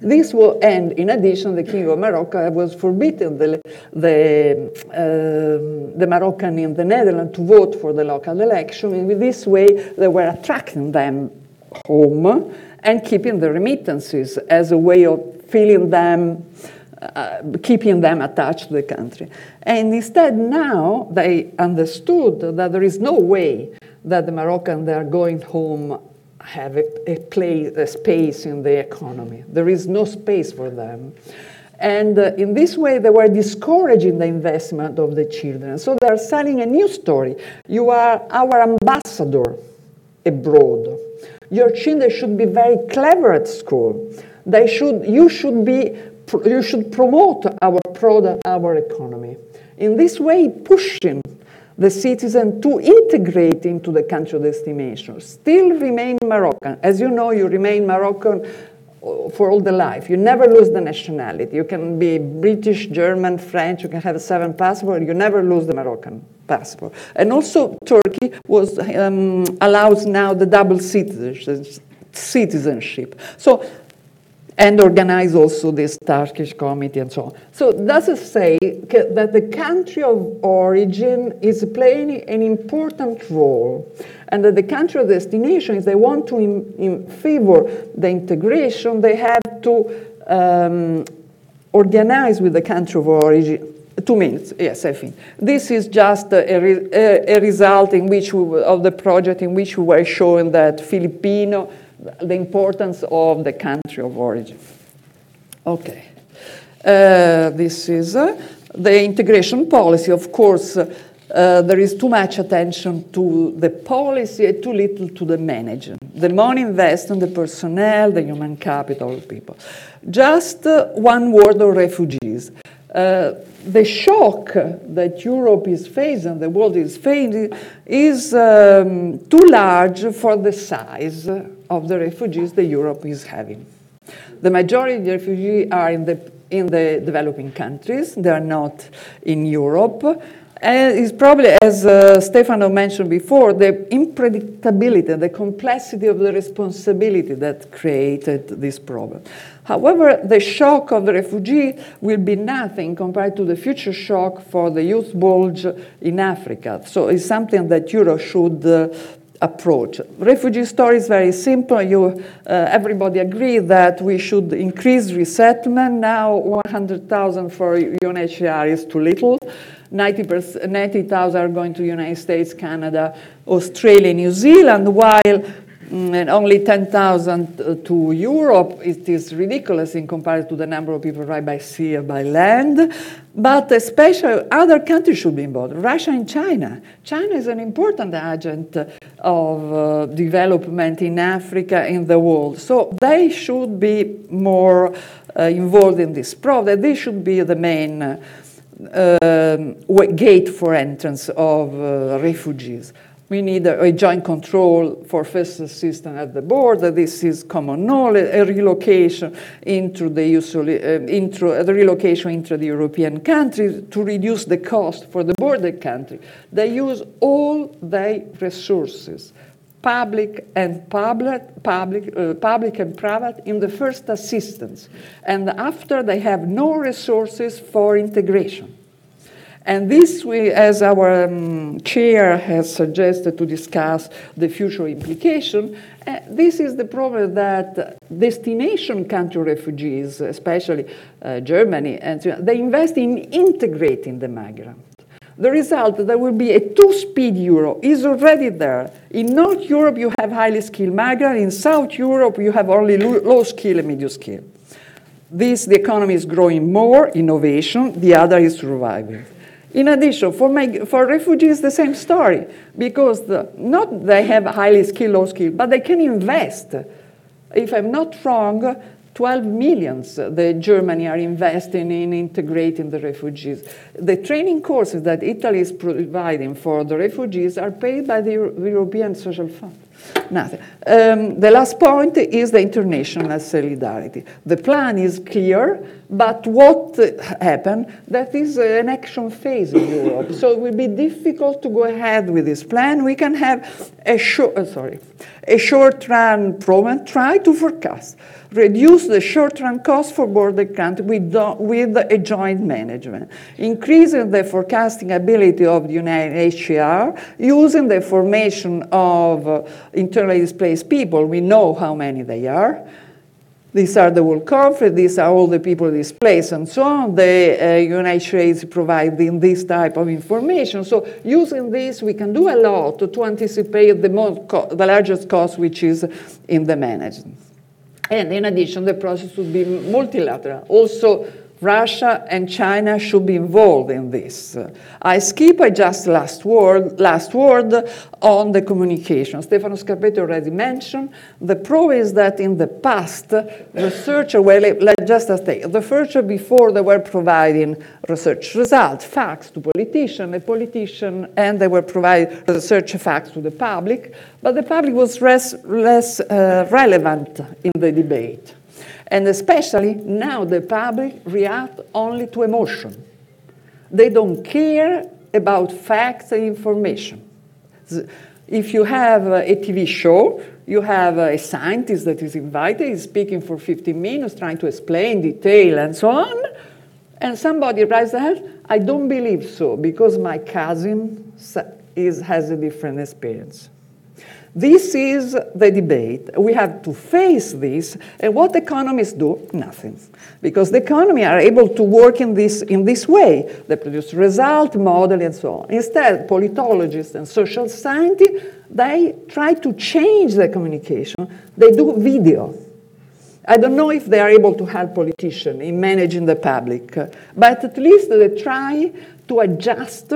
This will end. In addition, the King of Morocco was forbidden the, the, uh, the Moroccan in the Netherlands to vote for the local election. And in this way, they were attracting them home and keeping the remittances as a way of feeling them, uh, keeping them attached to the country. And instead, now they understood that there is no way that the Moroccans that are going home have a, a, place, a space in the economy. There is no space for them. And uh, in this way, they were discouraging the investment of the children. So they are selling a new story. You are our ambassador abroad. Your children should be very clever at school. They should, you, should be, you should promote our product, our economy. In this way, pushing the citizen to integrate into the country of destination, still remain Moroccan. As you know, you remain Moroccan for all the life. You never lose the nationality. You can be British, German, French, you can have a seven passports, you never lose the Moroccan passport. And also Turkey was um, allows now the double citizenship. So and organize also this Turkish committee and so on. So does it say that the country of origin is playing an important role and that the country of destination, if they want to in, in favor the integration, they have to um, organize with the country of origin two minutes. Yes, I think this is just a, a, a result in which we, of the project in which we were showing that Filipino the importance of the country of origin. Okay. Uh, this is uh, the integration policy. Of course, uh, there is too much attention to the policy and too little to the management. The money invested in the personnel, the human capital people. Just uh, one word on refugees. Uh, the shock that Europe is facing, the world is facing, is um, too large for the size of the refugees that Europe is having. The majority of the refugees are in the, in the developing countries, they are not in Europe. It's probably, as uh, Stefano mentioned before, the unpredictability, the complexity of the responsibility that created this problem. However, the shock of the refugee will be nothing compared to the future shock for the youth bulge in Africa. So it's something that Europe should uh, approach. Refugee story is very simple. You, uh, everybody agree that we should increase resettlement. Now 100,000 for UNHCR is too little. 90,000 90, are going to United States, Canada, Australia, New Zealand, while and only 10,000 uh, to Europe. It is ridiculous in comparison to the number of people arrive by sea or by land. But especially other countries should be involved. Russia and China. China is an important agent of uh, development in Africa, in the world. So they should be more uh, involved in this project. They should be the main uh, gate for entrance of uh, refugees. We need a, a, joint control for first assistance at the border. This is common knowledge. A relocation into the usually, uh, into, a relocation into the European countries to reduce the cost for the border country. They use all their resources, public and public, public, uh, public and private, in the first assistance, and after they have no resources for integration. And this, we, as our um, chair has suggested to discuss the future implication, uh, this is the problem that destination country refugees, especially uh, Germany, and they invest in integrating the migrant. The result, that there will be a two-speed euro, is already there. In North Europe, you have highly skilled migrants. In South Europe, you have only low skill and medium skill. This, the economy is growing more, innovation, the other is surviving. In addition, for, for refugees, the same story, because the, not they have highly skilled, low skilled, but they can invest. If I'm not wrong, 12 millions uh, the Germany are investing in integrating the refugees. The training courses that Italy is providing for the refugees are paid by the European Social Fund. Nothing. Um, the last point is the international solidarity. The plan is clear, but what happened? That is an action phase in Europe. So it will be difficult to go ahead with this plan. We can have a short, uh, sorry, a short-run program. Try to forecast. Reduce the short-run cost for border countries with, with a joint management, increasing the forecasting ability of the UNHCR, using the formation of internally displaced people, we know how many they are, These are the World Conference, these are all the people displaced and so on. The uh, United States providing this type of information. So using this, we can do a lot to anticipate the, most the largest cost, which is in the management. And in addition, the process would be multilateral. Also, Russia and China should be involved in this. I skip I just last word, last word on the communication. Stefano Scarpetta already mentioned. The pro is that in the past, researchers, well, let's just say, the researchers before they were providing research results, facts to politicians, a politician, and they were providing research facts to the public, but the public was less, less uh, relevant in the debate. And especially now the public react only to emotion. They don't care about facts and information. If you have a TV show, you have a scientist that is invited, is speaking for 15 minutes, trying to explain detail and so on, and somebody their hand, I don't believe so, because my cousin is, has a different experience. This is the debate. We have to face this. And what economists do? Nothing. Because the economy are able to work in this, in this way. They produce result, model, and so on. Instead, politologists and social scientists, they try to change the communication. They do video. I don't know if they are able to help politicians in managing the public, but at least they try to adjust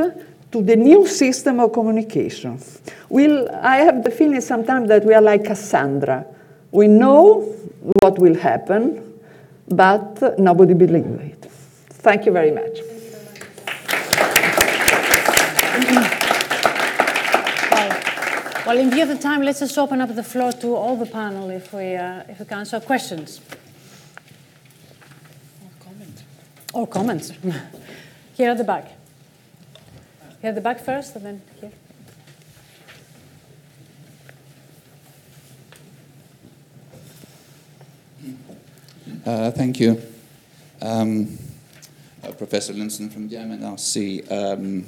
to the new system of communication. We'll, I have the feeling sometimes that we are like Cassandra. We know what will happen, but nobody believes it. Thank you very much. Well, in view of the time, let's just open up the floor to all the panel if we, uh, if we can. So, questions? Or comments. Or comments. Here at the back. Here, the back first, and then here. Uh, thank you. Um, uh, Professor Linson from the MNRC. Um,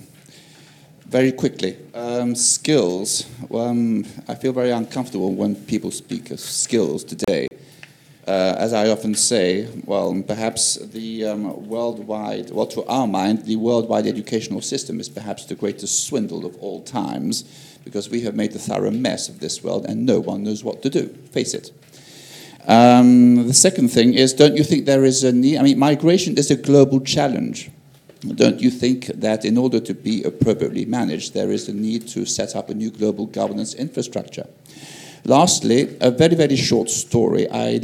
very quickly, um, skills. Um, I feel very uncomfortable when people speak of skills today uh, as I often say, well, perhaps the um, worldwide, well, to our mind, the worldwide educational system is perhaps the greatest swindle of all times because we have made a thorough mess of this world and no one knows what to do. Face it. Um, the second thing is, don't you think there is a need? I mean, migration is a global challenge. Don't you think that in order to be appropriately managed, there is a need to set up a new global governance infrastructure? Lastly, a very, very short story. I,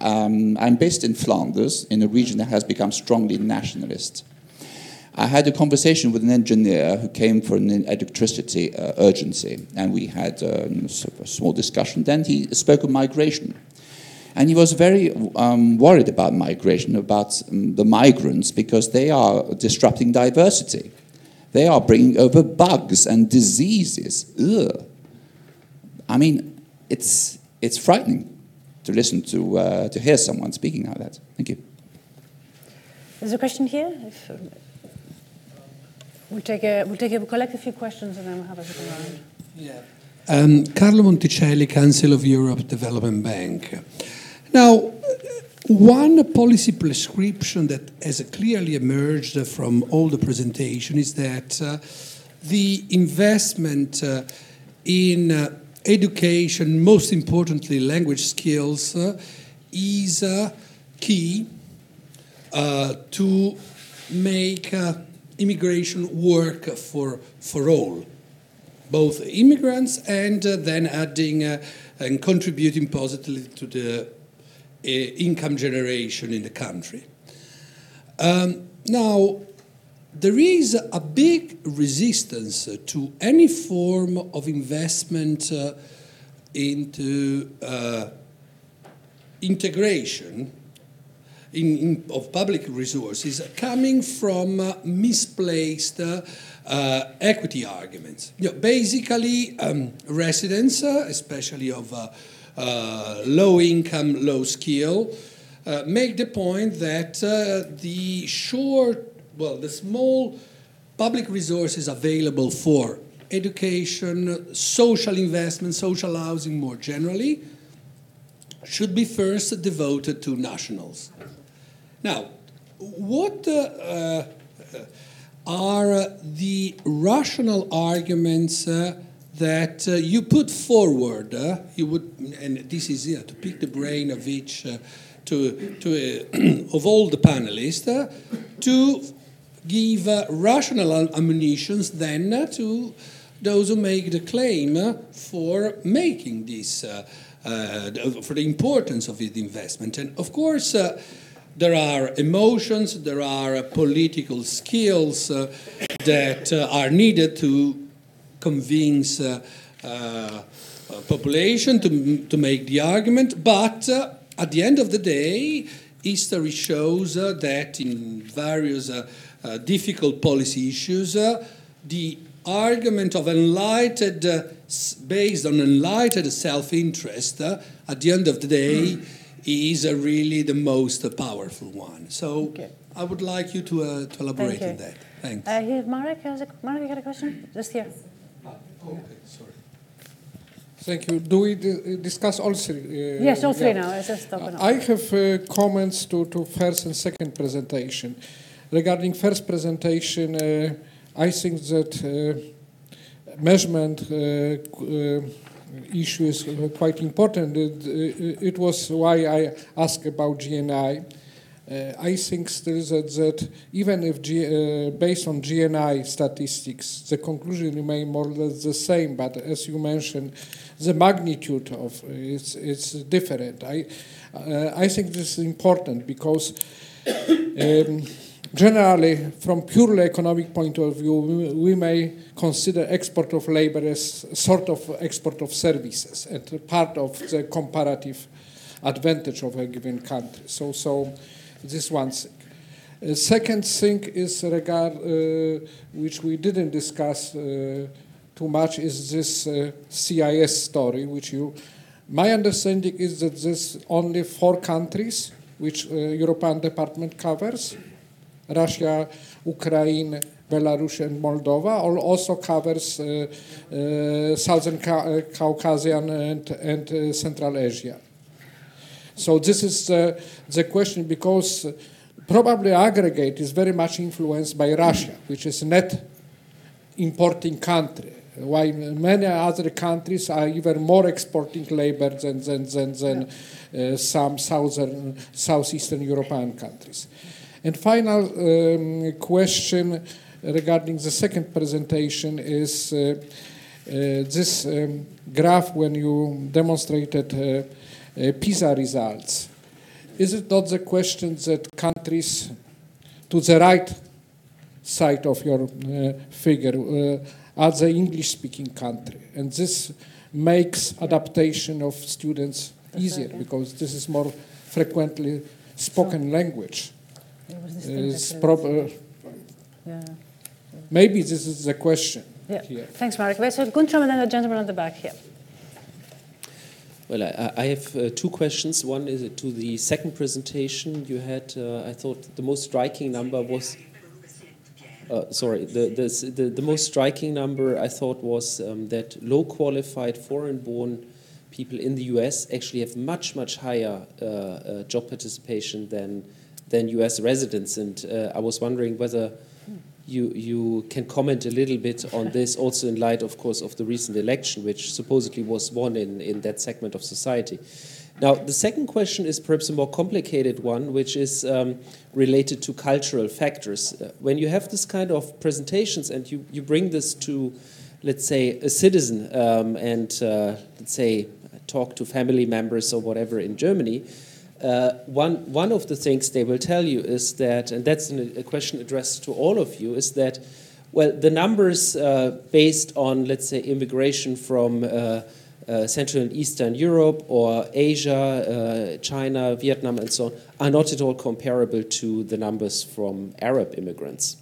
um, I'm based in Flanders, in a region that has become strongly nationalist. I had a conversation with an engineer who came for an electricity uh, urgency, and we had um, a small discussion. Then he spoke of migration. And he was very um, worried about migration, about um, the migrants, because they are disrupting diversity. They are bringing over bugs and diseases. Ugh. I mean, it's, it's frightening to listen to, uh, to hear someone speaking like that. Thank you. There's a question here. If, um, we'll, take a, we'll, take a, we'll collect a few questions and then we'll have a second round. Yeah. Um, Carlo Monticelli, Council of Europe Development Bank. Now, one policy prescription that has clearly emerged from all the presentation is that uh, the investment uh, in uh, education, most importantly, language skills, uh, is key uh, to make uh, immigration work for, for all, both immigrants and then adding and contributing positively to the income generation in the country. Um, now, there is a big resistance to any form of investment uh, into uh, integration in, in, of public resources coming from uh, misplaced uh, equity arguments. You know, basically, um, residents, uh, especially of uh, low income, low skill, make the point that the short well, the small public resources available for education, social investment, social housing more generally, should be first devoted to nationals. Now, what uh, are the rational arguments uh, that uh, you put forward? Uh, you would, and this is yeah, to pick the brain of each, uh, to, to of all the panelists, to give rational ammunitions then to those who make the claim for making this, uh, uh, for the importance of this investment. And of course, uh, there are emotions, there are political skills that are needed to convince population to, to make the argument, but at the end of the day, history shows uh, that in various uh, uh, difficult policy issues, the argument of enlightened, uh, based on enlightened self-interest, uh, at the end of the day, is uh, really the most powerful one. So okay. I would like you to, uh, to elaborate on that. Thanks. Uh, here, Marek, has a, Marek, you got a question? Just here. Oh, okay, sorry. Thank you. Do we discuss all three? Uh, yes, all three yeah. now. Just I have comments to, to first and second presentation. Regarding first presentation, I think that uh, measurement uh, uh, issue is quite important. It, it, was why I asked about GNI. Uh, I think still that, that even if G, uh, based on GNI statistics, the conclusion remain more or less the same, but as you mentioned, the magnitude of it's, it's different. I, uh, I think this is important because um, Generally, from purely economic point of view, we may consider export of labor as sort of export of services and part of the comparative advantage of a given country. So, so this one thing. Uh, second thing is regard, uh, which we didn't discuss uh, too much, is this uh, CIS story, which you. My understanding is that this only four countries, which uh, European Department covers Russia, Ukraine, Belarus, and Moldova, also covers uh, uh, Southern Ca Caucasian and, and uh, Central Asia. So this is the question because probably aggregate is very much influenced by Russia, which is net importing country, while many other countries are even more exporting labor than, than, than, than uh, some southern, southeastern European countries. And final um, question regarding the second presentation is uh, uh, this um, graph when you demonstrated uh, uh PISA results. Is it not the question that countries to the right side of your figure are the English-speaking country, and this makes adaptation of students easier because this is more frequently spoken language is proper. Yeah. Maybe this is the question. Yeah. Here. Thanks, Marek. So Guntram and then the gentleman at the back here. Well, I, I have uh, two questions. One is to the second presentation you had. Uh, I thought the most striking number was. Uh, sorry, the, the, the, the, most striking number I thought was um, that low qualified foreign born people in the US actually have much, much higher uh, uh, job participation than than U.S. residents. And uh, I was wondering whether you you can comment a little bit on this, also in light, of course, of the recent election, which supposedly was won in in that segment of society. Now, the second question is perhaps a more complicated one, which is um, related to cultural factors. Uh, when you have this kind of presentations and you, you bring this to, let's say, a citizen um, and, uh, let's say, talk to family members or whatever in Germany, uh, one, one of the things they will tell you is that, and that's an, a question addressed to all of you, is that, well, the numbers uh, based on, let's say, immigration from uh, uh Central and Eastern Europe or Asia, uh, China, Vietnam, and so on, are not at all comparable to the numbers from Arab immigrants.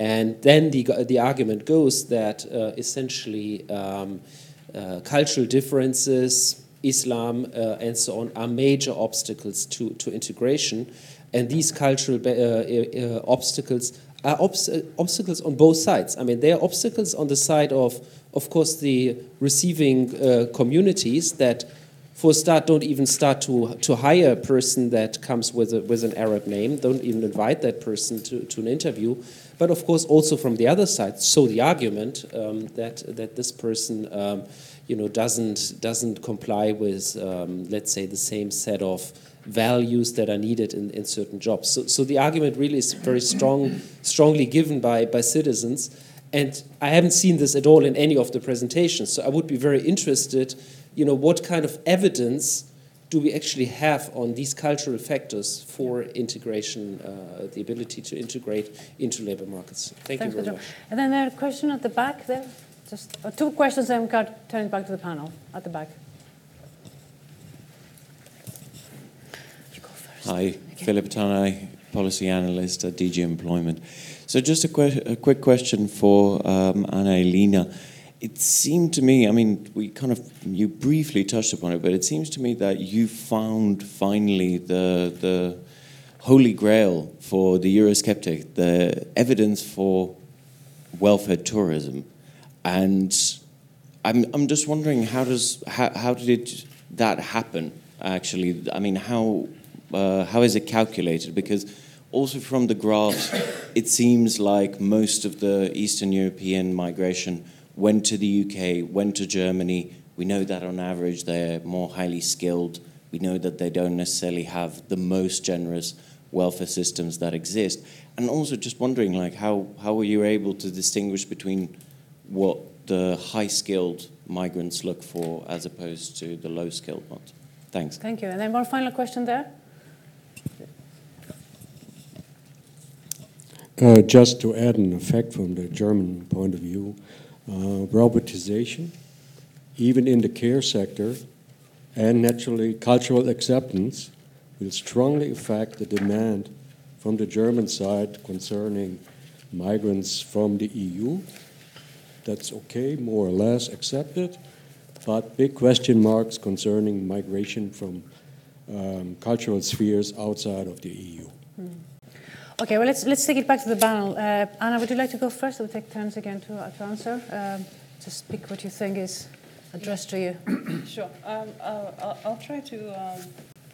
And then the, the argument goes that uh, essentially um, cultural differences, Islam, uh, and so on, are major obstacles to, to integration. And these cultural uh, uh, obstacles are obs obstacles on both sides. I mean, they are obstacles on the side of, of course, the receiving communities that for a start, don't even start to, to hire a person that comes with, a, with an Arab name. Don't even invite that person to, to an interview. But of course, also from the other side, so the argument um, that, that this person um, you know, doesn't, doesn't comply with, um, let's say, the same set of values that are needed in, in certain jobs. So, so the argument really is very strong, strongly given by, by citizens. And I haven't seen this at all in any of the presentations. So I would be very interested you know, what kind of evidence do we actually have on these cultural factors for integration, uh, the ability to integrate into labor markets? Thank Thanks you very much. And then there's a question at the back there. Just uh, two questions, and we'll turn it back to the panel at the back. Hi, Philip Tanai, policy analyst at DG Employment. So just a, quick question for um, Anna Ilyina. it seemed to me, I mean, we kind of, you briefly touched upon it, but it seems to me that you found finally the, the holy grail for the Eurosceptic, the evidence for welfare tourism. And I'm, I'm just wondering, how, does, how, how did that happen, actually? I mean, how, uh, how is it calculated? Because also from the graphs, it seems like most of the Eastern European migration went to the UK, went to Germany. We know that on average they're more highly skilled. We know that they don't necessarily have the most generous welfare systems that exist. And also just wondering like how, how were you able to distinguish between what the high skilled migrants look for as opposed to the low skilled ones? Thanks. Thank you. And then one final question there. Uh, just to add an effect from the German point of view, uh, robotization, even in the care sector, and naturally cultural acceptance will strongly affect the demand from the German side concerning migrants from the EU. That's okay, more or less accepted, but big question marks concerning migration from um, cultural spheres outside of the EU. Mm. Okay, well, let's, let's take it back to the panel. Uh, Anna, would you like to go first? We'll take turns again to, uh, to answer. Um, just pick what you think is addressed to you. sure. Um, uh, I'll, I'll, try to um,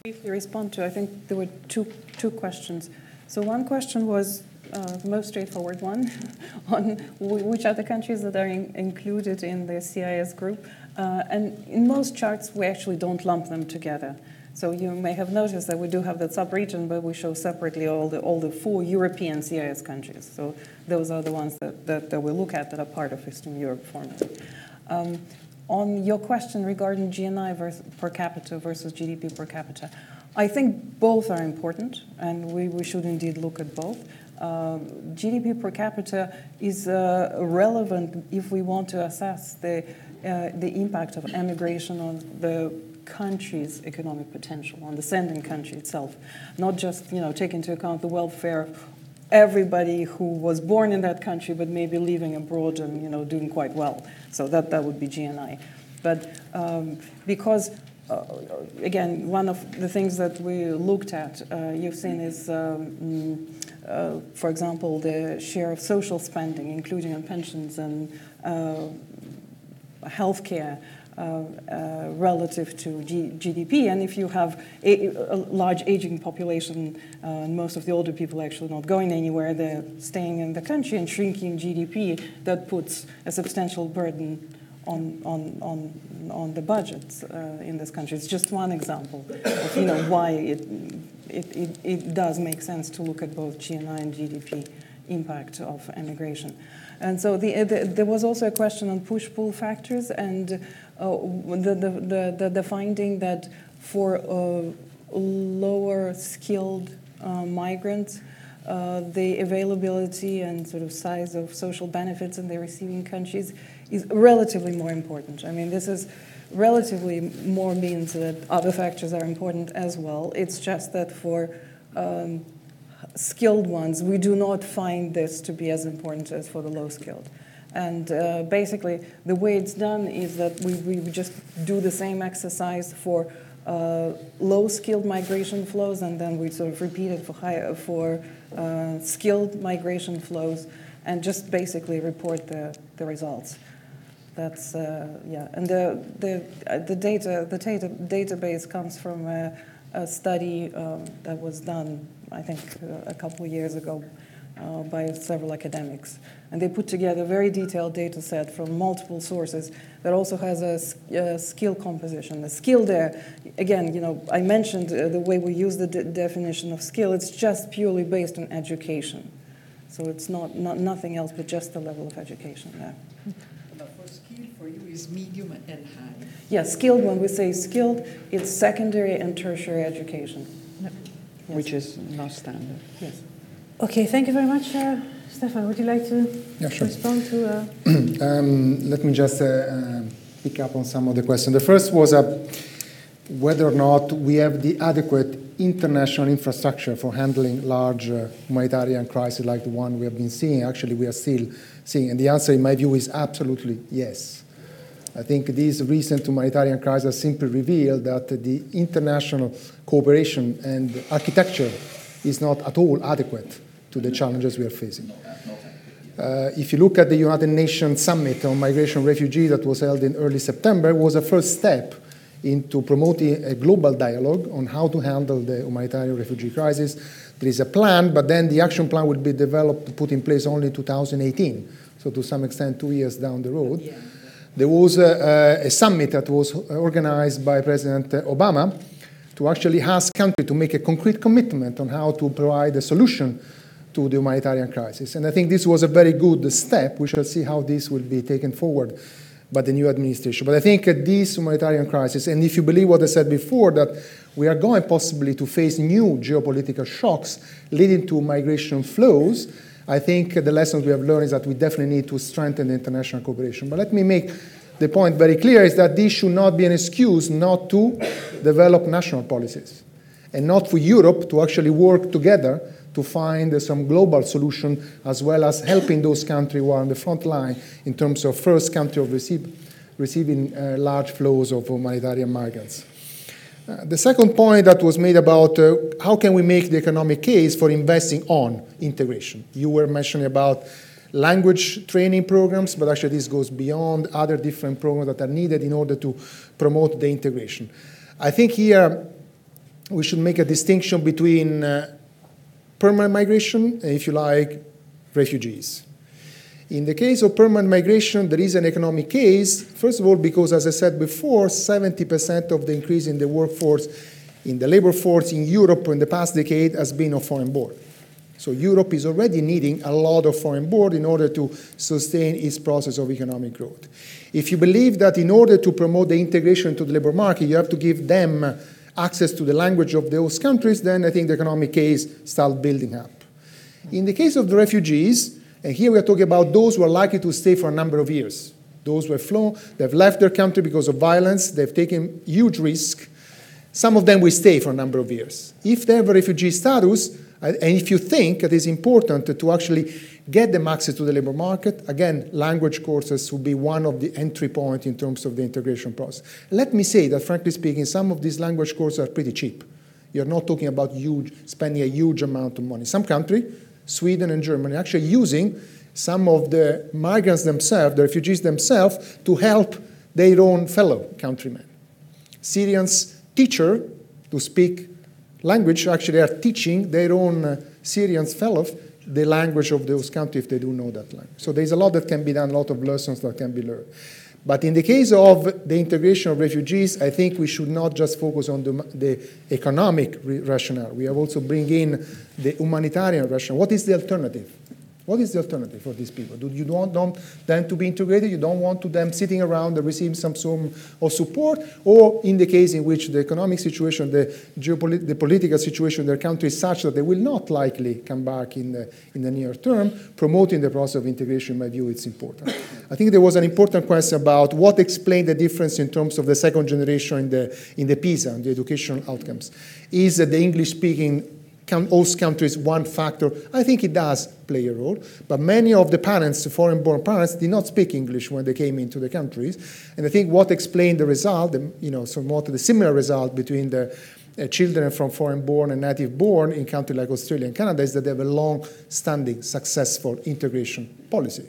briefly respond to, I think there were two, two questions. So one question was uh, the most straightforward one on which are the countries that are in, included in the CIS group. Uh, and in most charts, we actually don't lump them together. So you may have noticed that we do have that sub-region, but we show separately all the, all the four European CIS countries. So those are the ones that, that, that we look at that are part of Eastern Europe format. Um, on your question regarding GNI versus, per capita versus GDP per capita, I think both are important, and we, we should indeed look at both. Uh, GDP per capita is uh, relevant if we want to assess the, uh, the impact of emigration on the country's economic potential, on the sending country itself, not just you know take into account the welfare of everybody who was born in that country but maybe living abroad and you know doing quite well. So that that would be GNI, but um, because. Uh, again, one of the things that we looked at, uh, you've seen is, um, uh, for example, the share of social spending, including on pensions and uh, healthcare, uh, uh, relative to G GDP. And if you have a, a large aging population, uh, and most of the older people are actually not going anywhere, they're staying in the country and shrinking GDP, that puts a substantial burden on, on, on, on the budgets uh, in this country. It's just one example of you know, why it, it, it, it does make sense to look at both GNI and GDP impact of emigration. And so the, the, there was also a question on push-pull factors, and uh, the, the, the, the, finding that for uh, lower skilled uh, migrants, uh, the availability and sort of size of social benefits in the receiving countries is relatively more important. I mean, this is relatively more means that other factors are important as well. It's just that for um, skilled ones, we do not find this to be as important as for the low skilled. And uh, basically, the way it's done is that we, we just do the same exercise for uh, low skilled migration flows, and then we sort of repeat it for, high, for uh, skilled migration flows, and just basically report the, the results. That's uh, yeah, and the the uh, the data the data database comes from a, a study um, that was done, I think, uh, a couple of years ago uh, by several academics, and they put together a very detailed data set from multiple sources that also has a, a skill composition. The skill there, again, you know, I mentioned uh, the way we use the de definition of skill. It's just purely based on education, so it's not, not nothing else but just the level of education there for you is medium and high. Yeah, skilled, when we say skilled, it's secondary and tertiary education. Yep. Yes. Which is not standard. Yes. Okay, thank you very much. Uh, Stefan, would you like to yeah, sure. respond to? Uh... um, let me just uh, uh, pick up on some of the questions. The first was uh, whether or not we have the adequate international infrastructure for handling large uh, humanitarian crises like the one we have been seeing. Actually, we are still seeing, and the answer, in my view, is absolutely yes. I think these recent humanitarian crises simply reveal that the international cooperation and architecture is not at all adequate to the challenges we are facing. Uh, if you look at the United Nations Summit on Migration and that was held in early September, was a first step into promoting a global dialogue on how to handle the humanitarian refugee crisis. There is a plan, but then the action plan will be developed, put in place only in 2018, so to some extent two years down the road. Yeah. There was a, a, summit that was uh, organized by President Obama to actually ask countries to make a concrete commitment on how to provide a solution to the humanitarian crisis. And I think this was a very good step. We shall see how this will be taken forward by the new administration. But I think this humanitarian crisis, and if you believe what I said before, that we are going possibly to face new geopolitical shocks leading to migration flows, I think the lessons we have learned is that we definitely need to strengthen the international cooperation. But let me make the point very clear is that this should not be an excuse not to develop national policies and not for Europe to actually work together to find some global solution as well as helping those countries who are on the front line in terms of first country of receive, receiving uh, large flows of humanitarian migrants. Uh, the second point that was made about uh, how can we make the economic case for investing on integration. You were mentioning about language training programs, but actually this goes beyond other different programs that are needed in order to promote the integration. I think here we should make a distinction between uh, permanent migration if you like, refugees. In the case of permanent migration, there is an economic case, first of all, because, as I said before, 70% of the increase in the workforce, in the labor force in Europe in the past decade has been of foreign born. So Europe is already needing a lot of foreign born in order to sustain its process of economic growth. If you believe that in order to promote the integration to the labor market, you have to give them access to the language of those countries, then I think the economic case starts building up. In the case of the refugees, and here we are talking about those who are likely to stay for a number of years. Those who have flown, they've left their country because of violence, they've taken huge risk. Some of them will stay for a number of years. If they have a refugee status, and if you think it is important to actually get them access to the labor market, again, language courses will be one of the entry points in terms of the integration process. Let me say that, frankly speaking, some of these language courses are pretty cheap. You're not talking about huge, spending a huge amount of money. Some country Sweden and Germany, actually using some of the migrants themselves, the refugees themselves, to help their own fellow countrymen. Syrians teacher to speak language, actually are teaching their own uh, Syrian fellows the language of those countries if they do know that language. So there's a lot that can be done, a lot of lessons that can be learned. But in the case of the integration of refugees, I think we should not just focus on the, the economic rationale. We have also bring in the humanitarian rationale. What is the alternative? What is the alternative for these people? Do you don't want them to be integrated? You don't want them sitting around and receiving some sort of support? Or in the case in which the economic situation, the, geopolit- the political situation in their country is such that they will not likely come back in the, in the near term, promoting the process of integration, in my view, it's important. I think there was an important question about what explained the difference in terms of the second generation in the, in the PISA, and the educational outcomes. Is that the English-speaking host countries one factor? I think it does play a role, but many of the parents, foreign-born parents, did not speak English when they came into the countries, and I think what explained the result, you know, somewhat the similar result between the uh, children from foreign-born and native-born in countries like Australia and Canada is that they have a long-standing, successful integration policy.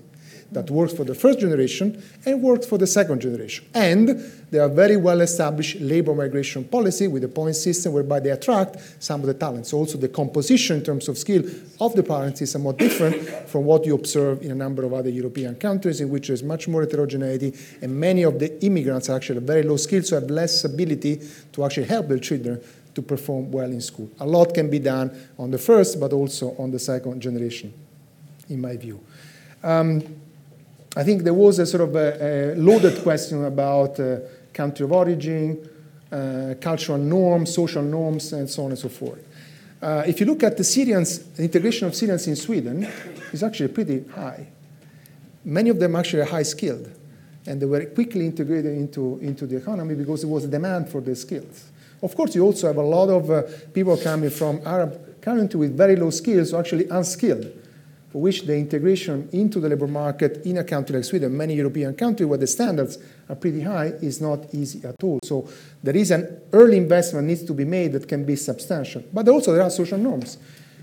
That works for the first generation and works for the second generation. And they are very well established labor migration policy with a point system whereby they attract some of the talents. So also the composition in terms of skill of the parents is somewhat different from what you observe in a number of other European countries in which there's much more heterogeneity and many of the immigrants are actually very low skilled, so have less ability to actually help their children to perform well in school. A lot can be done on the first, but also on the second generation, in my view. Um, I think there was a sort of a, a loaded question about uh, country of origin, uh, cultural norms, social norms, and so on and so forth. Uh, if you look at the Syrians, the integration of Syrians in Sweden is actually pretty high. Many of them actually are high skilled, and they were quickly integrated into, into the economy because there was a demand for their skills. Of course, you also have a lot of uh, people coming from Arab countries with very low skills, or actually unskilled, which the integration into the labor market in a country like Sweden, many European countries where the standards are pretty high, is not easy at all. So there is an early investment needs to be made that can be substantial. But also there are social norms.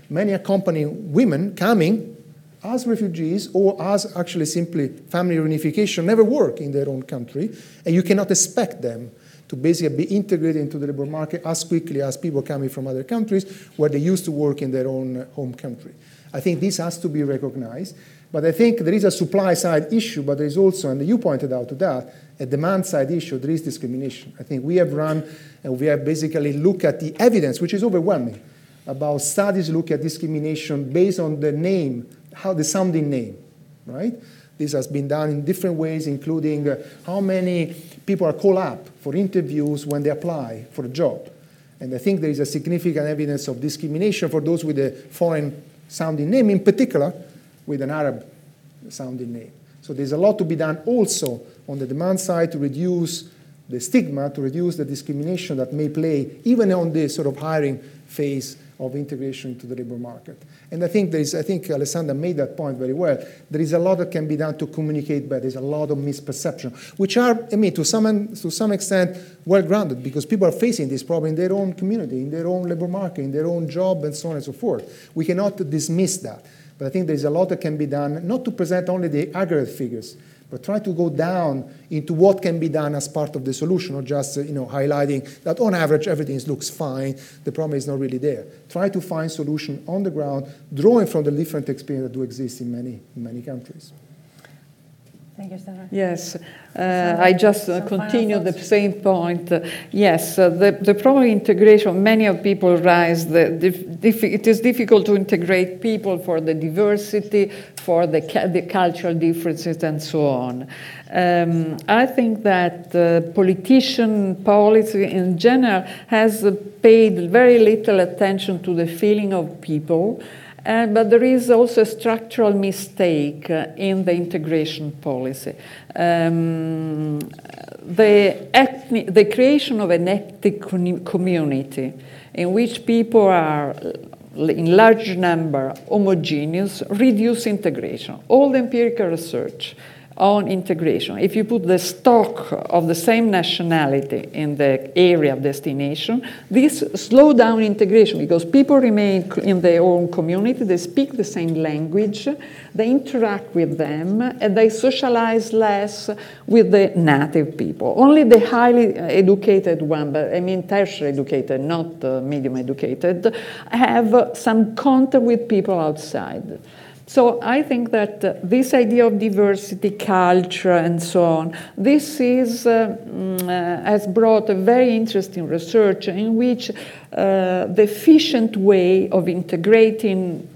Many accompanying women coming as refugees or as actually simply family reunification never work in their own country, and you cannot expect them to basically be integrated into the labor market as quickly as people coming from other countries where they used to work in their own home country. I think this has to be recognized. But I think there is a supply side issue, but there is also, and you pointed out to that, a demand side issue. There is discrimination. I think we have run and we have basically looked at the evidence, which is overwhelming, about studies look at discrimination based on the name, how the sounding name, right? This has been done in different ways, including uh, how many people are called up for interviews when they apply for a job. And I think there is a significant evidence of discrimination for those with a foreign sounding name, in particular with an Arab sounding name. So there's a lot to be done also on the demand side to reduce the stigma, to reduce the discrimination that may play even on the sort of hiring phase of integration into the labor market. And I think there is, I think Alessandra made that point very well. There is a lot that can be done to communicate but There's a lot of misperception, which are, I mean, to some, to some extent, well grounded because people are facing this problem in their own community, in their own labor market, in their own job, and so on and so forth. We cannot dismiss that. But I think there's a lot that can be done, not to present only the aggregate figures, but try to go down into what can be done as part of the solution, not just you know, highlighting that on average everything looks fine, the problem is not really there. Try to find solution on the ground, drawing from the different experience that do exist in many, in many countries. Thank you, Stefan. Yes, uh, I just uh, continue the same point. Uh, yes, uh, the, the problem integration, many of people rise, the, it is difficult to integrate people for the diversity, for the, the cultural differences, and so on. Um, I think that uh, politician policy in general has paid very little attention to the feeling of people. Uh, but there is also a structural mistake uh, in the integration policy. Um, the, ethnic, the creation of an ethnic community in which people are in large number homogeneous reduce integration. All the empirical research on integration. If you put the stock of the same nationality in the area of destination, this slow down integration because people remain in their own community, they speak the same language, they interact with them, and they socialize less with the native people. Only the highly educated one, but I mean tertiary educated, not uh, medium educated, have some contact with people outside. So I think that uh, this idea of diversity, culture, and so on, this is, uh, mm, uh, has brought a very interesting research in which uh, the efficient way of integrating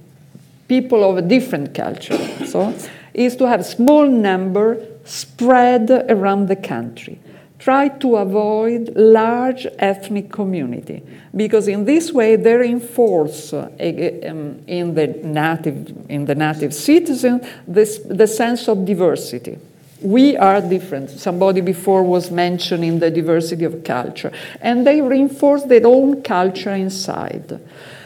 people of a different culture so, is to have a small number spread around the country try to avoid large ethnic community because in this way they reinforce uh, um, in the native in the native citizen this, the sense of diversity we are different somebody before was mentioning the diversity of culture and they reinforce their own culture inside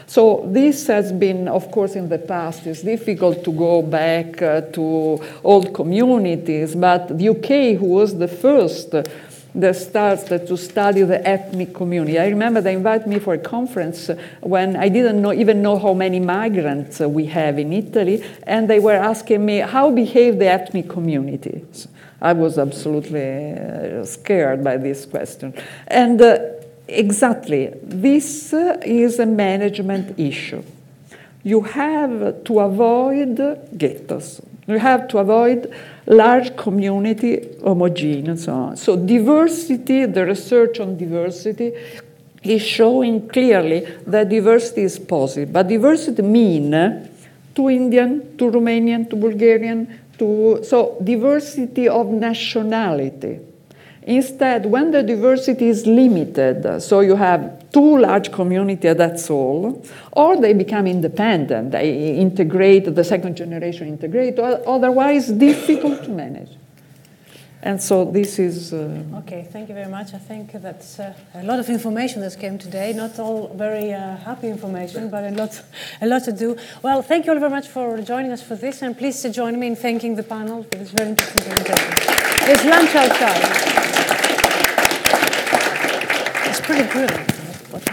so this has been, of course, in the past. It's difficult to go back uh, to old communities, but the UK, who was the first that starts to study the ethnic community. I remember they invited me for a conference when I didn't know, even know how many migrants we have in Italy, and they were asking me how behave the ethnic communities. I was absolutely uh, scared by this question. And uh, exactly, this uh, is a management issue. You have to avoid ghettos. You have to avoid large community homogeneous so. So diversity, the research on diversity is showing clearly that diversity is positive. But diversity mean eh, to Indian, to Romanian, to Bulgarian, to so diversity of nationality. Instead, when the diversity is limited, so you have two large communities, that's all, or they become independent, they integrate, the second generation integrate, otherwise difficult to manage. And so this is. Uh, okay, thank you very much. I think that's uh, a lot of information that came today. Not all very uh, happy information, but a lot, a lot to do. Well, thank you all very much for joining us for this, and please join me in thanking the panel for this very interesting presentation. There's lunch outside. Pretty good.